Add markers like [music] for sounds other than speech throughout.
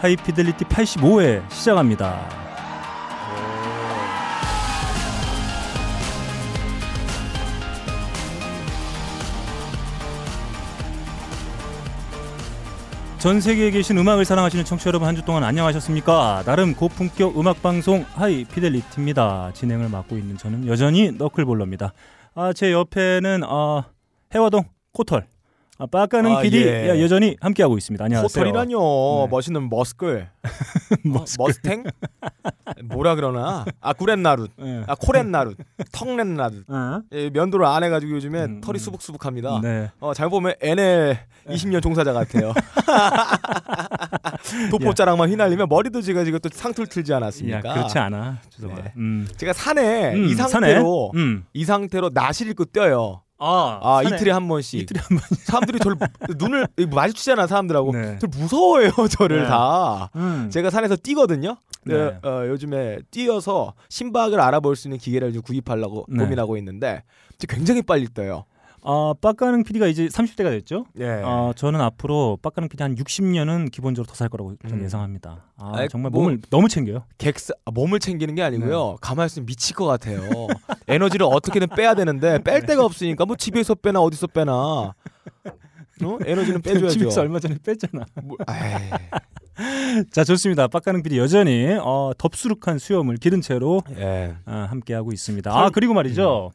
하이피델리티 85회 시작합니다. 전 세계에 계신 음악을 사랑하시는 청취자 여러분 한 주 동안 안녕하셨습니까? 나름 고품격 음악 방송 하이피델리티입니다. 진행을 맡고 있는 저는 여전히 너클볼러입니다. 아, 제 옆에는 어, 해화동 코털 아, 빠까는 아, PD 예. 여전히 함께하고 있습니다. 안녕하세요. 호텔이라뇨 네. 멋있는 머스클 [laughs] 머스클. 어, 머스탱 뭐라 그러나 아 구렛나룻 예. 아 코렛나룻 턱렛나룻 어? 예, 면도를 안 해가지고 요즘에 음, 털이 음. 수북수북합니다 네. 어, 잘 보면 NL 20년 종사자 같아요 [laughs] 도포자랑만 휘날리면 머리도 제가 지금 또 상틀 틀지 야, 않았습니까 그렇지 않아. 주성아. 네. 음. 제가 산에 음, 이 산에? 상태로 음. 이 상태로 나실 입고 뛰어요 아, 아 산에 이틀에 한 번씩 이틀에 한 번. 사람들이 저를 눈을 [laughs] 마주치잖아 사람들하고 네. 저 무서워해요 저를 네. 다 음. 제가 산에서 뛰거든요. 네. 네, 어, 요즘에 뛰어서 심박을 알아볼 수 있는 기계를 좀 구입하려고 네. 고민하고 있는데 굉장히 빨리 떠요. 아, 빡가능 PD가 이제 30대가 됐죠? 예. 어, 저는 앞으로 빡가능 PD 한 60년은 기본적으로 더 살 거라고 저는 음. 예상합니다. 아, 아이, 정말 뭐- 몸을 너무 챙겨요. 객사 아, 몸을 챙기는 게 아니고요. 네. 가만히 있으면 미칠 것 같아요. 에너지를 어떻게든 빼야 되는데 뺄 데가 없으니까 뭐 집에서 빼나 어디서 빼나. 어? 에너지는 [laughs] 빼줘야죠. 집에서 얼마 전에 뺐잖아. 뭐, [laughs] 자, 좋습니다. 빡가능 PD 여전히 어, 덥수룩한 수염을 기른 채로 예. 아, 함께하고 있습니다. 털- 아, 그리고 말이죠.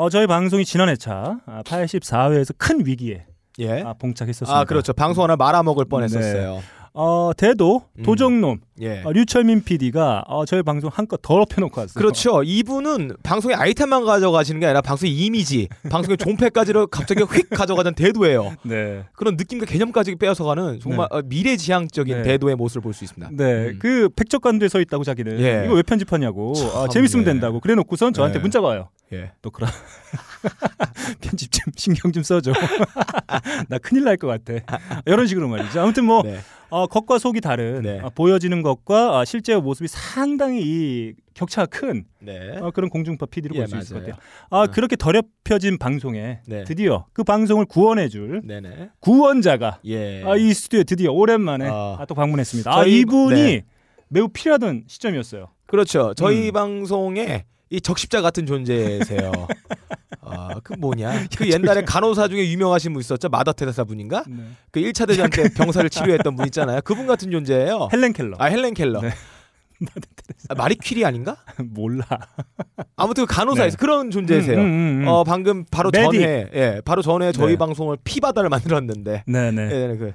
어, 저희 방송이 지난 회차 아, 84회에서 큰 위기에 예. 아, 봉착했었습니다. 아 그렇죠. 방송 하나 말아먹을 뻔했었어요. 어, 대도 음. 도정놈 예. 어, 류철민 PD가 어, 저희 방송 한껏 더럽혀놓고 왔어요. 그렇죠. 이분은 방송의 아이템만 가져가시는 게 아니라 방송의 이미지, 방송의 종패까지를 갑자기 휙 가져가던 대도예요. 네. 그런 느낌과 개념까지 빼앗아가는 정말 어, 미래지향적인 네. 대도의 모습을 볼 수 있습니다. 네, 음. 그 백적관두에 서 있다고 자기는 예. 이거 왜 편집하냐고 아, 참, 재밌으면 예. 된다고 그래놓고선 저한테 예. 문자가 와요. 예. 너 그라 [laughs] 편집 좀 신경 좀 써줘. [laughs] 나 큰일 날 것 같아. 이런 식으로 말이죠. 아무튼 뭐 네. 어, 겉과 속이 다른 네. 어, 보여지는 것과 아, 실제의 모습이 상당히 이 격차가 큰 네. 어, 그런 공중파 PD로 예, 볼수 있을 것. 같아요. 아, 그렇게 더럽혀진 방송에 네. 드디어 그 방송을 구원해줄 네네. 구원자가 예. 아, 이 스튜디오에 드디어 오랜만에 아. 아, 또 방문했습니다. 아, 저희- 이분이 네. 매우 필요하던 시점이었어요. 그렇죠. 저희 음. 방송에 이 적십자 같은 존재세요. [laughs] 아, 그 뭐냐? 그 옛날에 간호사 중에 유명하신 분 있었죠? 마더 테레사 분인가? 그 1차 대전 때 병사를 치료했던 분 있잖아요. 그분 같은 존재예요. 헬렌 켈러. 아, 헬렌 켈러. 네. [laughs] 아, 마리 퀴리 아닌가? [laughs] 몰라. 아무튼 그 간호사에서 그런 존재세요. 음, 음, 음. 어 방금 바로 메딕. 전에 예 바로 전에 저희 네. 방송을 피바다를 만들었는데 네 네. 예, 네, 그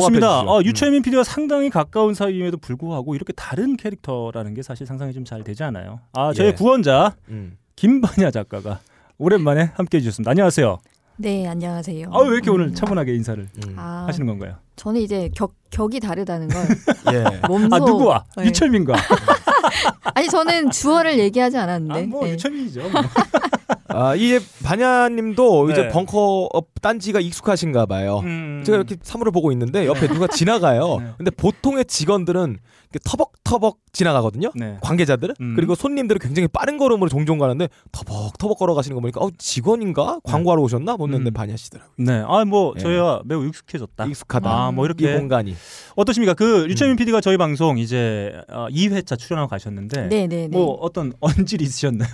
좋습니다. 어, 음. 유철민 PD와 상당히 가까운 사이임에도 불구하고 이렇게 다른 캐릭터라는 게 사실 상상이 좀 잘 되지 않아요. 아, 저의 예. 구원자 음. 김반야 작가가 오랜만에 함께 해주셨습니다. 안녕하세요. 네, 안녕하세요. 아, 왜 이렇게 오늘 음. 차분하게 인사를 음. 아, 하시는 건가요? 저는 이제 격, 격이 다르다는 걸 [laughs] 예. 몸소 아, 누구와? 네. 유철민과. [laughs] [laughs] 아니 저는 주어를 얘기하지 않았는데. 아, 뭐 네. 유철민이죠. 뭐. [laughs] 아 이제 반야님도 네. 이제 벙커 원 딴지가 익숙하신가 봐요. 음. 제가 이렇게 사무를 보고 있는데 옆에 누가 지나가요. 네. 근데 보통의 직원들은 터벅터벅 지나가거든요. 네. 관계자들은 음. 그리고 손님들은 굉장히 빠른 걸음으로 종종 가는데 터벅터벅 걸어가시는 거 보니까 어 직원인가 광고하러 오셨나 보는데 음. 반야 씨더라고요. 네. 아, 뭐 예. 저희와 매우 익숙해졌다. 익숙하다. 아, 뭐이 이렇게 공간이. 어떠십니까? 그 유채민 음. PD가 저희 방송 이제 어, 2회차 출연하고 가셨는데 네, 네, 네. 뭐 어떤 [laughs] 언질이 있으셨나요?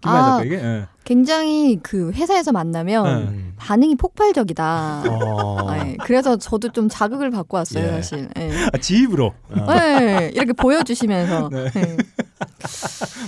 김만희 아. 작가에게? 예. 굉장히 그 회사에서 만나면 네. 음. 반응이 폭발적이다. 어. 네, 그래서 저도 좀 자극을 받고 왔어요, 예. 사실. 네. 아, 지입으로 어. 네, 이렇게 보여주시면서 네. 네.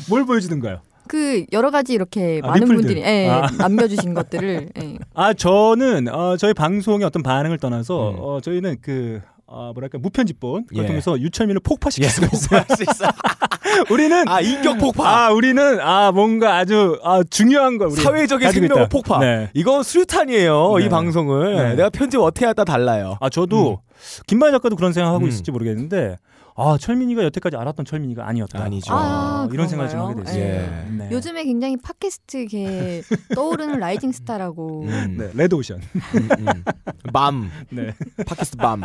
뭘 보여주던가요? 그 여러 가지 이렇게 아, 많은 리플들. 분들이 예, 아. 남겨주신 것들을 예. 아 저는 어, 저희 방송의 어떤 반응을 떠나서 음. 어, 저희는 그 어, 뭐랄까 무편집본 그걸 예. 통해서 유철민을 폭파시킬 예, 수가 있어요. 할수 있어. [laughs] 우리는 아 인격 폭파. 아 우리는 아 뭔가 아주 아, 중요한 걸 우리 사회적인 생명의 있다. 폭파. 네. 이건 수류탄이에요. 네. 이 방송을 네. 내가 편집 어떻게 하다 달라요. 아 저도 김반야 작가도 그런 생각하고 음. 있을지 모르겠는데 아 철민이가 여태까지 알았던 철민이가 아니었다. 아니죠. 아, 이런 생각을 좀 하게? 됐어요. 예. 네. 요즘에 굉장히 팟캐스트계 [laughs] 떠오르는 rising 스타라고 음. 네, 레드 오션. 음, 음. 맘 네. 팟캐스트 맘.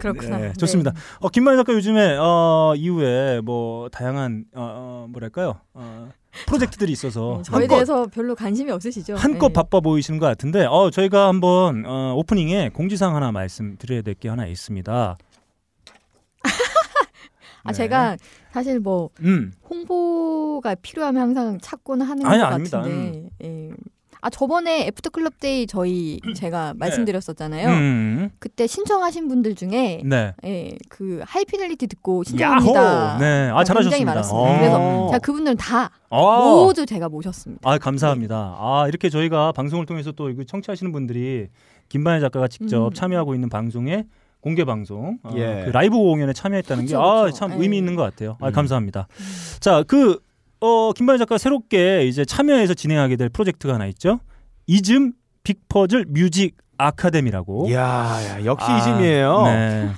그렇구나. 네, 좋습니다. 어, 김반야 작가 요즘에 어, 이후에 뭐 다양한 어, 어, 뭐랄까요 어, 프로젝트들이 있어서 네, 저에 한껏, 대해서 별로 관심이 없으시죠? 한껏 네. 바빠 보이시는 것 같은데 어, 저희가 한번 어, 오프닝에 공지사항 하나 말씀드려야 될 게 하나 있습니다. 아 네. 제가 사실 뭐 음. 홍보가 필요하면 항상 찾고는 하는 아니, 것 아닙니다. 같은데. 예. 아 저번에 애프터 클럽 데이 저희 [clears throat] 제가 말씀드렸었잖아요. 음. 그때 신청하신 분들 중에 네. 예, 그 하이피델리티 듣고 신청합니다. 야호. 네. 아 어, 잘하셨습니다. 굉장히 많았습니다. 어. 그래서 제가 그분들은 다 어. 모두 제가 모셨습니다. 아 감사합니다. 아 이렇게 저희가 방송을 통해서 또 이거 청취하시는 분들이 김반야 작가가 직접 음. 참여하고 있는 방송에 공개 방송, 어, 예. 그 라이브 공연에 참여했다는 게아 그쵸. 참 예. 의미 있는 것 같아요. 아 음. 감사합니다. 자그 어, 김반야 작가 새롭게 이제 참여해서 진행하게 될 프로젝트가 하나 있죠. 이즘 빅퍼즐 뮤직 아카데미라고. 이야, 야, 역시 아, 이즘이에요. 네.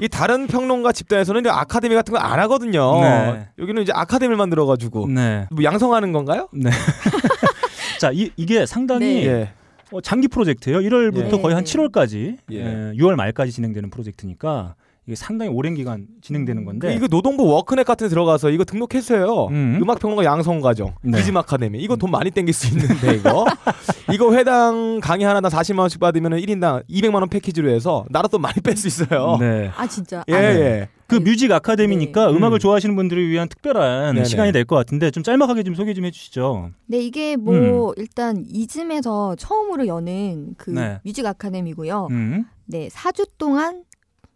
이 다른 평론가 집단에서는 이제 아카데미 같은 거안 하거든요. 네. 여기는 이제 아카데미를 만들어 가지고 네. 뭐 양성하는 건가요? 네. [laughs] 자, 이, 이게 상당히 네. 예. 어, 장기 프로젝트예요. 1월부터 예. 거의 한 네. 7월까지, 예. 예. 6월 말까지 진행되는 프로젝트니까 이게 상당히 오랜 기간 진행되는 건데. 이거 노동부 워크넷 같은 데 들어가서 이거 등록했어요. 음. 음. 악 평론가 양성 과정. 네. 이즘 아카데미. 이거 돈 많이 땡길 수 있는데 이거. [laughs] 이거 회당 강의 하나당 40만 원씩 받으면 1인당 200만 원 패키지로 해서 나라 돈 많이 뺄 수 있어요. 네. 아 진짜. 예, 아, 네. 예. 그 뮤직 아카데미니까 네. 음악을 음. 좋아하시는 분들을 위한 특별한 네네. 시간이 될 것 같은데 좀 짤막하게 좀 소개 좀 해주시죠. 네, 이게 뭐 일단 이즘에서 처음으로 여는 그 네. 뮤직 아카데미고요. 음. 네, 4주 동안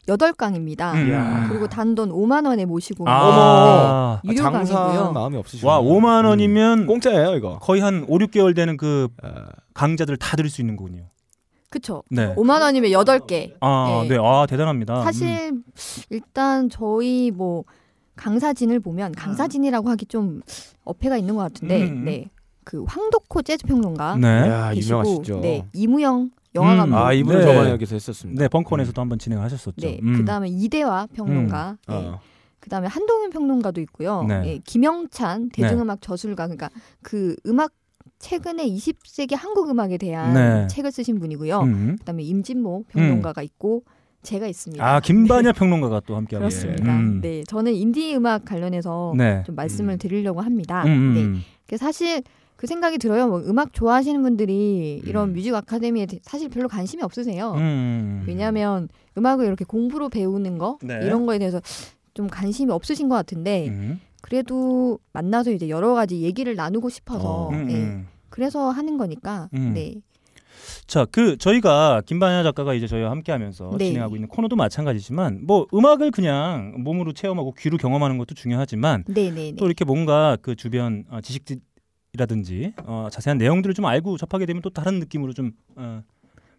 8강입니다. 음. 이야. 그리고 단돈 5만 원에 모시고 아, 네, 유료 장사 강의고요. 마음이 없으시죠. 와 5만 원이면 음. 공짜예요, 이거. 거의 한 5, 6개월 되는 그 어. 강좌들 다 들을 수 있는 거군요. 그쵸. 네. 5만 원이면 8개. 아, 네. 네. 아, 대단합니다. 음. 사실 일단 저희 뭐 강사진을 보면 강사진이라고 하기 좀 어폐가 있는 것 같은데 음. 네. 그 황덕호 재즈 평론가 네. 야, 유명하시죠. 네, 이무영 영화 감독 아, 이분은 네. 저번에 여기서 했었습니다. 네, 벙커원에서도 한번 진행하셨었죠. 네, 음. 그다음에 이대화 평론가, 네, 어. 그다음에 한동윤 평론가도 있고요. 네. 예, 김영찬 대중음악 저술가, 그러니까 그 음악 최근에 20세기 한국 음악에 대한 네. 책을 쓰신 분이고요. 음. 그다음에 임진모 평론가가 있고 제가 있습니다. 아, 김반야 평론가가 또 함께 하고 그렇습니다. 음. 네, 저는 인디 음악 관련해서 네. 좀 말씀을 음. 드리려고 합니다. 음, 음, 네, 음. 그래서 사실 그 생각이 들어요. 뭐 음악 좋아하시는 분들이 이런 음. 뮤직 아카데미에 대- 사실 별로 관심이 없으세요. 음. 왜냐하면 음악을 이렇게 공부로 배우는 거 네. 이런 거에 대해서 좀 관심이 없으신 것 같은데 음. 그래도 만나서 이제 여러 가지 얘기를 나누고 싶어서 어. 음, 예, 음. 그래서 하는 거니까 음. 네 자, 그 저희가 김반야 작가가 이제 저희와 함께하면서 네. 진행하고 있는 코너도 마찬가지지만 뭐 음악을 그냥 몸으로 체험하고 귀로 경험하는 것도 중요하지만 네네네 또 이렇게 뭔가 그 주변 어, 지식이라든지 어, 자세한 내용들을 좀 알고 접하게 되면 또 다른 느낌으로 좀 어,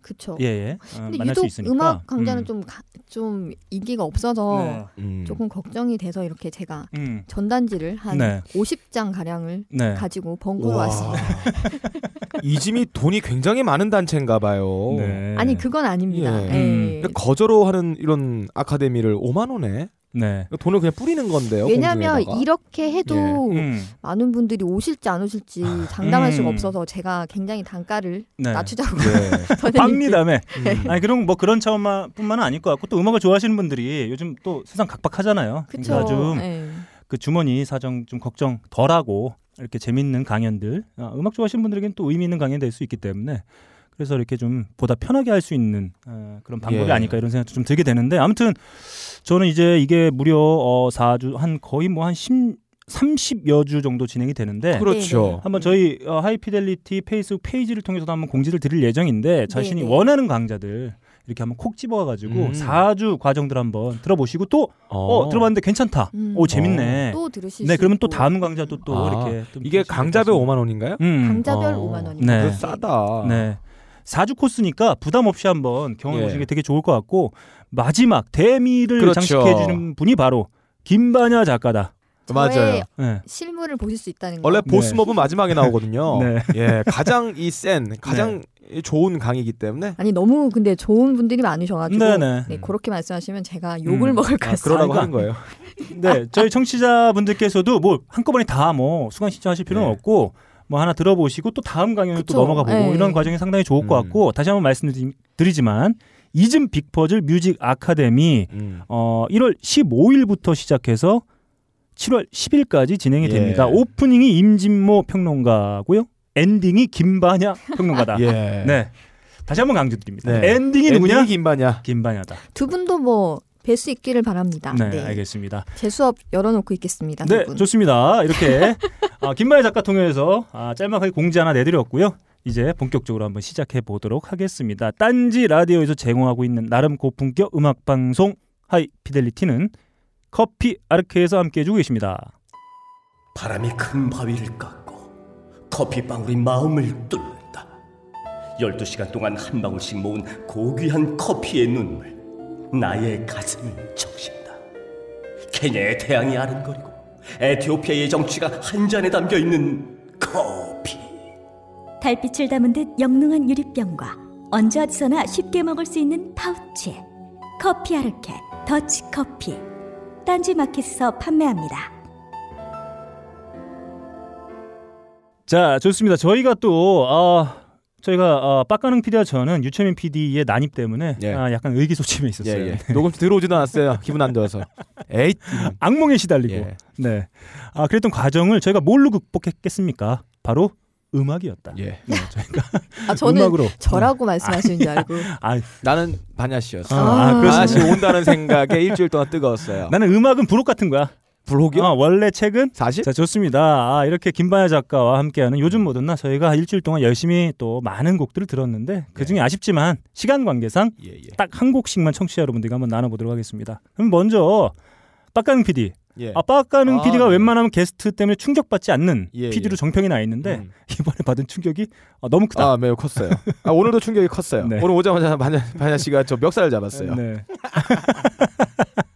그쵸. 예, 예, 어, 근데 유독 있으니까 음악 강좌는 음. 좀, 가, 좀 인기가 없어서 네. 음. 조금 걱정이 돼서 이렇게 제가 음. 전단지를 한 네. 50장 가량을 네. 가지고 번거로 와. 왔습니다. [laughs] 이짐이 돈이 굉장히 많은 단체인가 봐요. 네. 아니 그건 아닙니다. 예. 예. 근데 거저로 하는 이런 아카데미를 5만 원에 네. 돈을 그냥 뿌리는 건데요. 왜냐하면 공중에다가. 이렇게 해도 음. 많은 분들이 오실지 안 오실지 장담할 수가 음. 없어서 제가 굉장히 단가를 네. 낮추자고 [laughs] [laughs] 네. 선생님께 빵리다며. 음. 아니 그런 뭐 그런 차원뿐만은 아닐 것 같고 또 음악을 좋아하시는 분들이 요즘 또 세상 각박하잖아요. 그쵸. 그러니까 좀 예. 그 주머니 사정 좀 걱정 덜하고 이렇게 재밌는 강연들 아, 음악 좋아하시는 분들에게는 또 의미 있는 강연 될수 있기 때문에 그래서 이렇게 좀 보다 편하게 할 수 있는 어, 그런 방법이 예. 아닐까 이런 생각도 좀 들게 되는데 아무튼 저는 이제 이게 무려 어 4주 한 거의 뭐 한 10, 30여 주 정도 진행이 되는데 그렇죠. 네네. 한번 저희 어, 하이피델리티 페이스북 페이지를 통해서도 한번 공지를 드릴 예정인데 자신이 네네. 원하는 강좌들 이렇게 한번 콕 집어가지고 음. 4주 과정들 한번 들어보시고 또 어, 들어봤는데 괜찮다. 음. 오 재밌네. 또 들으실 네, 수 그러면 또. 다음 강좌도 또 아, 이렇게 좀 이게 강좌별 있을 것 5만 원인가요? 음. 강좌별 어. 5만 원입니다. 네. 그거 싸다. 네. 4주 코스니까 부담 없이 한번 경험해 보시는 예. 게 되게 좋을 것 같고 마지막 대미를 그렇죠. 장식해 주는 분이 바로 김반야 작가다. 맞아요. 네. 실물을 보실 수 있다는 거. 원래 네. 보스몹은 마지막에 나오거든요. [laughs] 네. 예, 가장 이 센, 가장 좋은 강이기 때문에 아니 너무 근데 좋은 분들이 많으셔가지고 네네. 네, 그렇게 말씀하시면 제가 욕을 음. 먹을 것 아, 같습니다. 그러라고. 하는 거예요. 네, 저희 청취자 분들께서도 뭐 한꺼번에 다 뭐 수강 신청하실 필요는 네. 없고 뭐 하나 들어보시고 또 다음 강연을 또 그쵸. 넘어가 보고 네. 이런 과정이 상당히 좋을 것 음. 같고 다시 한번 말씀드리지만 이즘 빅퍼즐 뮤직 아카데미 음. 어 1월 15일부터 시작해서 7월 10일까지 진행이 예. 됩니다. 오프닝이 임진모 평론가고요. 엔딩이 김반야 평론가다. [laughs] 예. 네. 다시 한번 강조드립니다. 네. 엔딩이 누구냐? 엔딩이 김바냐? 김반야다. 두 분도 뭐 뵐 수 있기를 바랍니다. 네, 알겠습니다. 제 수업 열어놓고 있겠습니다. 네, 두 분. 좋습니다. 이렇게 [laughs] 아, 김반야 작가 통해서 아, 짤막하게 공지 하나 내드렸고요. 이제 본격적으로 한번 시작해 보도록 하겠습니다. 딴지 라디오에서 제공하고 있는 나름 고품격 음악 방송 하이 피델리티는 커피 아르케에서 함께 해주고 계십니다. 바람이 큰 바위를 깎고 커피방울이 마음을 뚫는다. 12시간 동안 한 방울씩 모은 고귀한 커피의 눈물 나의 가슴을 적신다. 케냐의 태양이 아른거리고 에티오피아의 정취가 한 잔에 담겨 있는 커피. 달빛을 담은 듯 영롱한 유리병과 언제 어디서나 쉽게 먹을 수 있는 파우치 커피 아르케 더치 커피 딴지 마켓에서 판매합니다. 자, 좋습니다. 저희가 또 아, 저희가 아, 빡가능 PD와 저는 유채민 PD의 난입 때문에 예. 아, 약간 의기소침해 있었어요. 예, 예. 녹음 들어오지도 않았어요. 기분 안 좋아서. 에이. [laughs] 악몽에 시달리고. 예. 네. 아, 그랬던 과정을 저희가 뭘로 극복했겠습니까? 바로 음악이었다. 예. 네, 저희가 아, 저는 음악으로. 저라고 말씀하시는 줄 알고. 아, [laughs] 나는 반야 씨였어. 아, 아. 반야 씨 온다는 생각에 일주일 동안 뜨거웠어요. 나는 음악은 부록 같은 거야. 블록이요? 아, 원래 책은 사실? 자 좋습니다. 아, 이렇게 김반야 작가와 함께하는 요즘 뭐든 나 저희가 일주일 동안 열심히 또 많은 곡들을 들었는데 그 중에 아쉽지만 시간 관계상 예, 예. 딱한 곡씩만 청취자 여러분들과 한번 나눠보도록 하겠습니다. 그럼 먼저 빡가능 PD. 예. 아 빡가능 아, PD가 네. 웬만하면 게스트 때문에 충격받지 않는 예, PD로 예. 정평이 나 있는데 음. 이번에 받은 충격이 아, 너무 크다. 아, 매우 컸어요. 아, 오늘도 충격이 컸어요. [laughs] 네. 오늘 오자마자 반야, 반야 씨가 저 멱살을 잡았어요. 네. [laughs]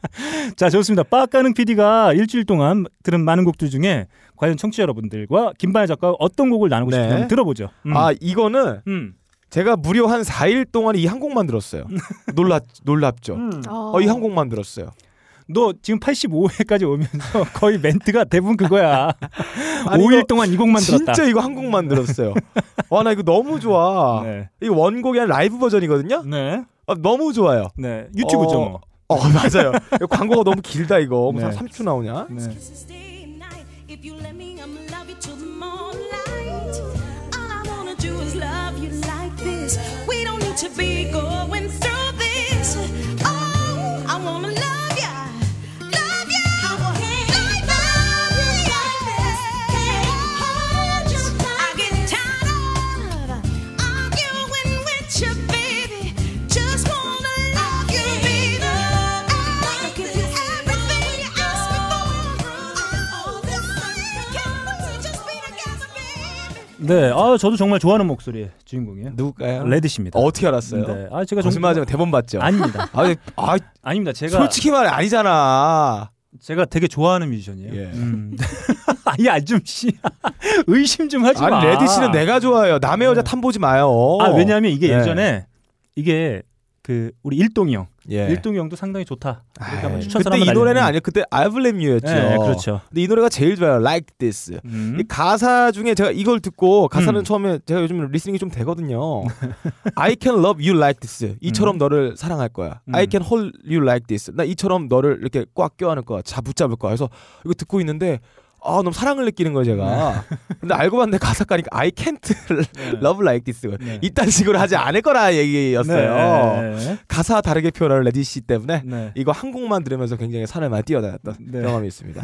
자, 좋습니다. 빡가능 PD가 일주일 동안 들은 많은 곡들 중에 과연 청취자 여러분들과 김반야 작가가 어떤 곡을 나누고 네. 싶은지 들어보죠. 음. 아, 이거는 음. 제가 무려 한 4일 동안 이 한 곡 만 들었어요. [laughs] 놀랍 놀랍죠. 음. 어, 이 한 곡 만 들었어요. 너 지금 85회까지 오면서 [laughs] 거의 멘트가 대부분 그거야. [laughs] 아니, 5일 이거 동안 이 곡만 들었다. 진짜 이거 한 곡 만 들었어요. 와, 나 이거 너무 좋아. 네. 이거 원곡이 아니라 라이브 버전이거든요. 네. 아, 너무 좋아요. 네. 유튜브죠. 어, 뭐. 어, 맞아요. 광고가 너무 길다 이거. 뭐 네. 30초 나오냐? 네. Kisses day and night. If you let me, I'ma love you till the moonlight. All I wanna do is love you like this. We don't need to be going through this. Oh, I wanna love 네. 아, 저도 정말 좋아하는 목소리의 주인공이에요. 누굴까요? 레디시입니다. 어, 어떻게 알았어요? 네. 아, 제가 마. 대본 봤죠? 아닙니다. [laughs] 아, 아, 아닙니다. 제가 솔직히 말해 아니잖아. 제가 되게 좋아하는 뮤지션이에요. 예. 음. [laughs] 아니, 아좀 씨. [laughs] 의심 좀 하지 마. 아니 레디시는 내가 좋아해요. 남의 여자 넘보지 마요. 아, 왜냐면 이게 네. 예전에 이게 그 우리 일동이 형, 예. 일동이 형도 상당히 좋다. 한번 아이, 추천서 그때 이 노래는 아니에요. 그때 I Blame You였죠. 네, 그렇죠. 근데 이 노래가 제일 좋아요. Like This. 음. 이 가사 중에 제가 이걸 듣고 가사는 음. 처음에 제가 요즘 listening이 좀 되거든요. I can love you like this. 이처럼 음. 너를 사랑할 거야. 음. I can hold you like this. 나 이처럼 너를 이렇게 꽉 껴안을 거야. 잡 붙잡을 거야. 그래서 이거 듣고 있는데 아 너무 사랑을 느끼는 거예요 제가. 근데 알고 봤는데 가사 가니까 I can't love like this. 네. 이딴 식으로 하지 않을 거라 얘기였어요. 네. 가사 다르게 표현하는 레디시 때문에 네. 이거 한 곡만 들으면서 굉장히 산을 많이 뛰어다녔던 네. 경험이 있습니다.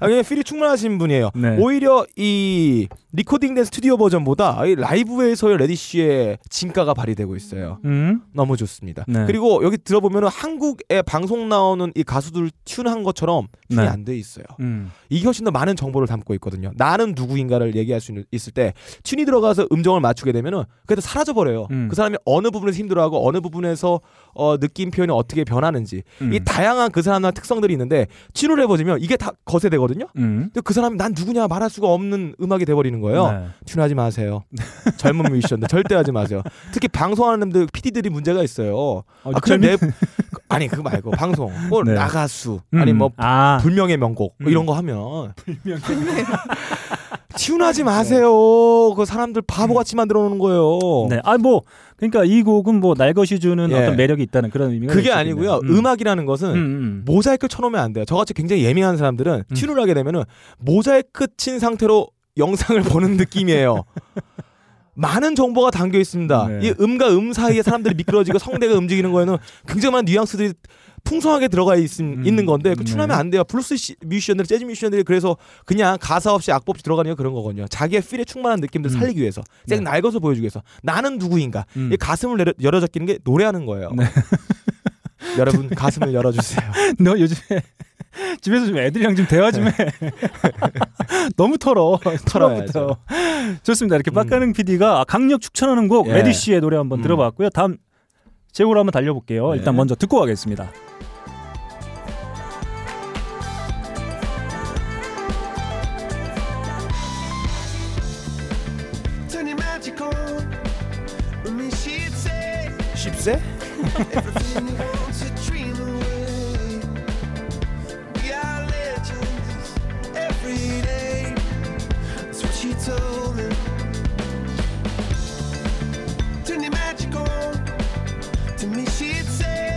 아, 그냥 feel이 충분하신 분이에요. 네. 오히려 이 recording된 스튜디오 버전보다 이 라이브에서의 레디시의 진가가 발휘되고 있어요. 음. 너무 좋습니다. 네. 그리고 여기 들어보면 한국에 방송 나오는 이 가수들 tune한 것처럼 tune이 네. 안돼 있어요. 음. 이게 훨씬 더 많은 정보를 담고 있거든요. 나는 누구인가를 얘기할 수 있을 때 튠이 들어가서 음정을 맞추게 되면은 그게 다 사라져 버려요. 음. 그 사람이 어느 부분에서 힘들어하고 어느 부분에서 어, 느낌 표현이 어떻게 변하는지 음. 이 다양한 그 사람의 특성들이 있는데 튠을 해버리면 이게 다 거세되거든요. 음. 근데 그 사람이 난 누구냐 말할 수가 없는 음악이 돼버리는 거예요. 네. 튠하지 마세요. [laughs] 젊은 뮤지션들 절대 하지 마세요. 특히 방송하는 놈들 PD들이 문제가 있어요. 어, 아, 그냥 재밌- 내 아니 그거 말고 방송 뭐 네. 나가수 음. 아니 뭐 아. 불명의 명곡 뭐 음. 이런 거 하면 tune하지 마세요. 그 사람들 바보같이 만들어 놓는 거예요. 네. 아, 뭐 그러니까 이 곡은 뭐 날 것이 주는 예. 어떤 매력이 있다는 그런 의미가 그게. 아니고요. 음. 음. 악이라는 것은 음, 음. 모자이크 쳐놓으면 안 돼요. 저같이 굉장히 예민한 사람들은 음. tune을 하게 되면은 모자이크 친 상태로 영상을 [laughs] 보는 느낌이에요. 많은 정보가 담겨 있습니다. 네. 이 음과 음 사이에 사람들이 미끄러지고 성대가 움직이는 거에는 굉장히 많은 뉘앙스들이 풍성하게 들어가 있, 음, 있는 건데 그 네. tune하면 안 돼요. 블루스 시- 뮤지션들, 재즈 뮤지션들이 그래서 그냥 가사 없이 악보 없이 들어가는 게 그런 거거든요. 자기의 필에 충만한 느낌들 음. 살리기 위해서, 쌩 네. 낡아서 보여주기 위해서 나는 누구인가. 음. 이 가슴을 내려, 열어 잡기는 게 노래하는 거예요. 네. [laughs] 여러분 가슴을 열어주세요. [laughs] 너 요즘에 [laughs] 집에서 좀 애들이랑 좀 대화 좀 해. [laughs] 너무 털어. 털어야죠. 털어부터. 좋습니다. 이렇게 음. 빡가능 PD가 강력 추천하는 곡 예. 레디쉬의 노래 한번 음. 들어봤고요. 다음 제고로 한번 달려볼게요. 네. 일단 먼저 듣고 가겠습니다. [laughs] Your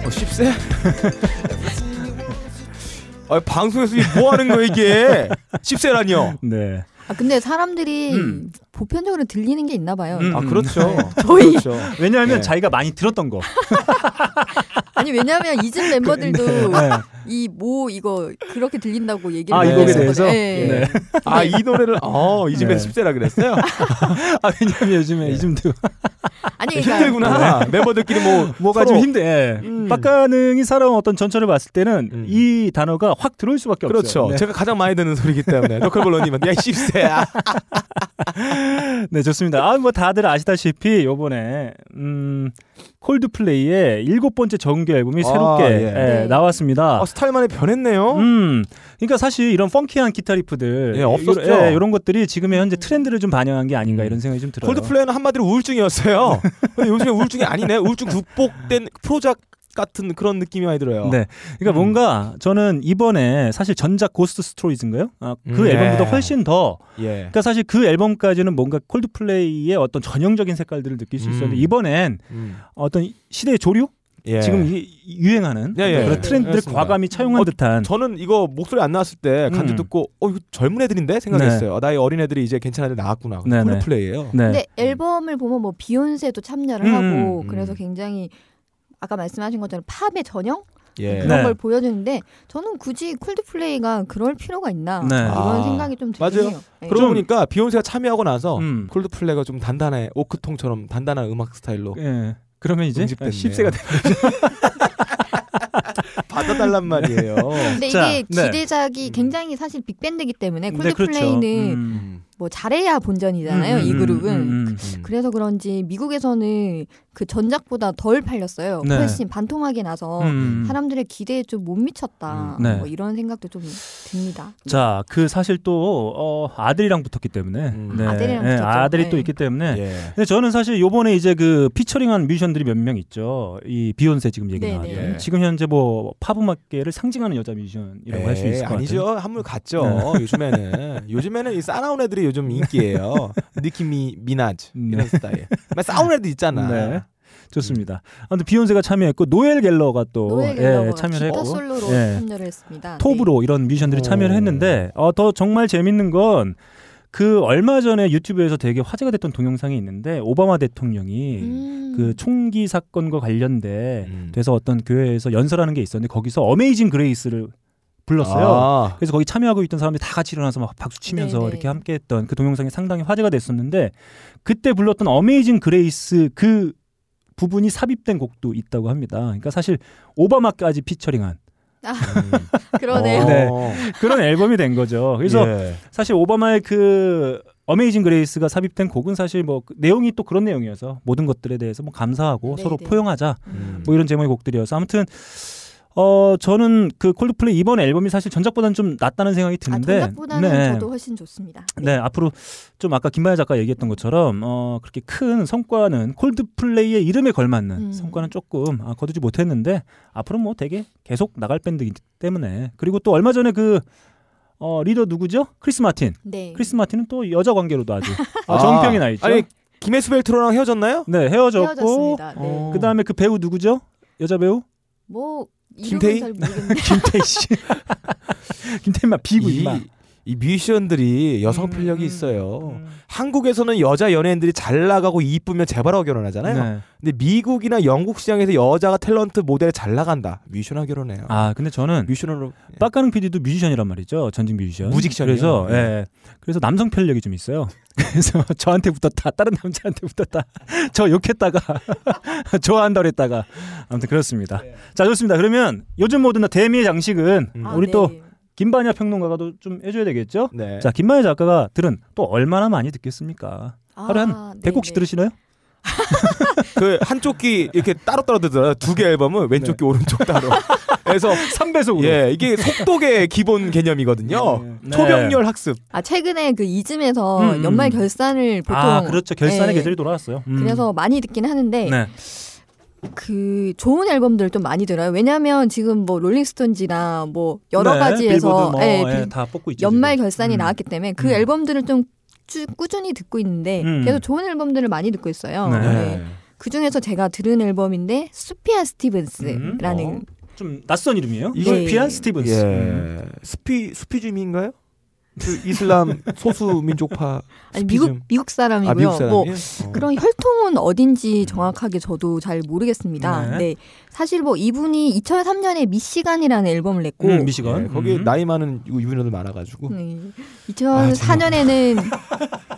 어, 쉽세? everything you want to 아, 방송에서 뭐 하는 거야 이게? 쉽세라니요? 네. 아 근데 사람들이 음. 보편적으로 들리는 게 있나 봐요. 음. 아 그렇죠. [laughs] 저희- 그렇죠. 왜냐하면 네. 자기가 많이 들었던 거. [laughs] 아니 왜냐하면 이 집 멤버들도 네. 이뭐 이거 그렇게 들린다고 얘기를 아, 이 했었거든요. 대해서? 예. 네. 아 이 노래를 어, 이 집에 네. 쉽세라 그랬어요? [laughs] 아, 왜냐면 요즘에 네. 이즘도 아니 그러니까 힘들구나. 멤버들끼리 뭐 뭐가 서로- 좀 힘들. 예. 음. 빡가능이 살아온 어떤 전철을 봤을 때는 음. 이 단어가 확 들어올 수밖에 그렇죠. 없어요. 네. 제가 가장 많이 듣는 소리이기 때문에 너클볼러님은 야 쉽세야. [laughs] 네, 좋습니다. 아, 뭐 다들 아시다시피 요번에 음 콜드플레이의 일곱 번째 정규 앨범이 아, 새롭게 예. 예, 네. 나왔습니다. 아, 스타일 많이 변했네요. 음, 그러니까 사실 이런 funky한 기타 riff들, 예, 없었죠. 예, 이런 것들이 지금의 현재 트렌드를 좀 반영한 게 아닌가 음. 이런 생각이 좀 들어요. 콜드플레이는 한마디로 우울증이었어요. [laughs] 근데 요즘에 우울증이 아니네. 우울증 극복된 프로젝트 같은 그런 느낌이 많이 들어요. 네, 그러니까 음. 뭔가 저는 이번에 사실 전작 Ghost Stories인가요? 아, 그 음, 앨범보다 네. 훨씬 더 예. 그러니까 사실 그 앨범까지는 뭔가 콜드플레이의 어떤 전형적인 색깔들을 느낄 수 있었는데 음. 이번엔 음. 어떤 시대의 조류 예. 지금 이, 유행하는 예, 예. 그런 트렌드를 그렇습니다. 과감히 차용한 어, 듯한 저는 이거 목소리 안 나왔을 때 간주 음. 듣고 어 이거 젊은 애들인데 생각했어요. 아, 나이 어린 애들이 이제 괜찮은 애들 나왔구나. 네, 네. 콜드플레이예요. 네. 근데 앨범을 보면 뭐 비욘세도 참여를 음, 하고 음. 그래서 굉장히 아까 말씀하신 것처럼 팝의 전형 예. 그런 네. 걸 보여주는데 저는 굳이 콜드플레이가 그럴 필요가 있나 네. 이런 아, 생각이 좀 들긴 맞아요. 네. 그러고 좀- 보니까 비욘세가 참여하고 나서 음. 콜드플레이가 좀 단단해 오크통처럼 단단한 음악 스타일로 예. 그러면 이제 응집됐네요. 10세가 돼. 받아달란 말이에요. 근데 자, 이게 네. 기대작이 굉장히 사실 빅밴드이기 때문에 네, 콜드플레이는 그렇죠. 음. 음. 뭐 잘해야 본전이잖아요. 음, 이 음, 그룹은. 음, 음. 음. 그래서 그런지 미국에서는 그 전작보다 덜 팔렸어요. 네. 훨씬 반토막이 나서 음. 사람들의 기대에 좀 못 미쳤다. 음, 네. 뭐 이런 생각도 좀 듭니다. 자, 그 사실 또 어, 아들이랑 붙었기 때문에 음. 네. 아들이랑 예, 붙었죠. 아들이 또 네. 있기 때문에 예. 근데 저는 사실 요번에 이제 그 피처링한 뮤지션들이 몇 명 있죠. 이 비욘세 지금 얘기 네, 네. 지금 현재 뭐 팝 음악계를 상징하는 여자 뮤지션이라고 할 수 있을 것 같아요. 아니죠. 한물 갔죠. 네. 요즘에는 요즘에는 이 싸나운 애들이 요즘 인기예요. 느낌이 미나즈 네. 이런 스타일. 막 싸운 애들 있잖아. 네. 좋습니다. 아무튼 비욘세가 참여했고 노엘 갤러거가 또 노엘 예, 갤러거가 참여를 기타 했고 솔로로 예. 참여를 했습니다. 톱으로 이런 뮤지션들이 오. 참여를 했는데 어, 더 정말 재밌는 건 그 얼마 전에 유튜브에서 되게 화제가 됐던 동영상이 있는데 오바마 대통령이 네. 음. 그 총기 사건과 관련돼 음. 돼서 어떤 교회에서 연설하는 게 있었는데 거기서 Amazing Grace를 불렀어요. 아, 그래서 거기 참여하고 있던 사람들이 다 같이 일어나서 막 박수 치면서 네네. 이렇게 함께 했던 그 동영상이 상당히 화제가 됐었는데 그때 불렀던 Amazing Grace 그 부분이 삽입된 곡도 있다고 합니다. 그러니까 사실 오바마까지 피처링한 음. [laughs] 그러네요. 네. 어. 그런 앨범이 된 거죠. 그래서 예. 사실 오바마의 그 Amazing Grace가 삽입된 곡은 사실 뭐그 내용이 또 그런 내용이어서 모든 것들에 대해서 뭐 감사하고 네네. 서로 포용하자 음. 뭐 이런 제목의 곡들이어서 아무튼 어 저는 그 콜드플레이 이번 앨범이 사실 전작보다는 좀 낫다는 생각이 아, 드는데 전작보다는 네. 저도 훨씬 좋습니다. 네, 앞으로 좀 아까 김반야 작가 얘기했던 것처럼 어 그렇게 큰 성과는 콜드플레이의 이름에 걸맞는 음. 성과는 조금 아, 거두지 못했는데 앞으로 뭐 되게 계속 나갈 밴드이기 때문에 그리고 또 얼마 전에 그 어, 리더 누구죠? 크리스 마틴. 네. 크리스 마틴은 또 여자 관계로도 아주 어, 아, 정평이 나 있죠. 아니 기네스 팰트로랑 헤어졌나요? 네, 헤어졌고 헤어졌습니다. 네. 어. 그다음에 그 배우 누구죠? 여자 배우? 뭐 김태희? 김태희 씨. 김태희만 비고 이, 임마. 이 뮤지션들이 여성 음, 편력이 음, 있어요. 음. 한국에서는 여자 연예인들이 잘 나가고 이쁘면 재벌하고 결혼하잖아요. 네. 근데 미국이나 영국 시장에서 여자가 탤런트 모델 잘 나간다. 뮤지션하고 결혼해요. 아 근데 저는 뮤지션으로 빡가능 PD도 뮤지션이란 말이죠. 전직 뮤지션. 무직션이요? 그래서 네. 예. 그래서 남성 편력이 좀 있어요. [laughs] 그래서 저한테 붙었다. 다른 남자한테 붙었다. [laughs] 저 욕했다가 [laughs] 좋아한다 그랬다가 아무튼 그렇습니다. 자 좋습니다. 그러면 요즘 모든 대미의 장식은 음. 아, 우리 네. 또 김반야 평론가가 좀 해줘야 되겠죠. 네. 자 김반야 작가가 들은 또 얼마나 많이 듣겠습니까? 하루에 한 아, 100곡씩 네네. 들으시나요? [laughs] 그 한쪽 귀 이렇게 따로 따로 듣더라고요. 두 개 앨범은 왼쪽 네. 귀 오른쪽 따로. [laughs] 그래서 3배속으로. 예, 이게 속독의 기본 개념이거든요. 네. 초병렬 학습. 아 최근에 그 이즘에서 음, 음. 연말 결산을 보통 아 그렇죠. 결산의 네. 계절이 돌아왔어요. 음. 그래서 많이 듣긴 하는데 네. 그 좋은 앨범들 좀 많이 들어요. 왜냐하면 지금 뭐 롤링스톤지나 뭐 여러 네, 가지에서 빌보드 뭐, 예, 예, 빌- 다 뽑고 있죠. 연말 지금. 결산이 음. 나왔기 때문에 그 음. 앨범들을 좀쭉 꾸준히 듣고 있는데 음. 계속 좋은 앨범들을 많이 듣고 있어요. 네. 네. 그 중에서 제가 들은 앨범인데 수피안 스티븐스라는 음, 좀 낯선 이름이에요. 이거- 피안 스티븐스. 음. 예. 수피 수피즘인가요? 그 이슬람 소수 민족파 아니. 미국 미국 사람이고요. 아 미국 사람이 뭐 어. 그런 혈통은 어딘지 정확하게 저도 잘 모르겠습니다. 네. 네. 사실 뭐 이분이 2003년에 미시간이라는 앨범을 냈고 음, 미시건. 예, 거기 음. 나이 많은 유민원들 많아가지고 네. 아, 2004년에는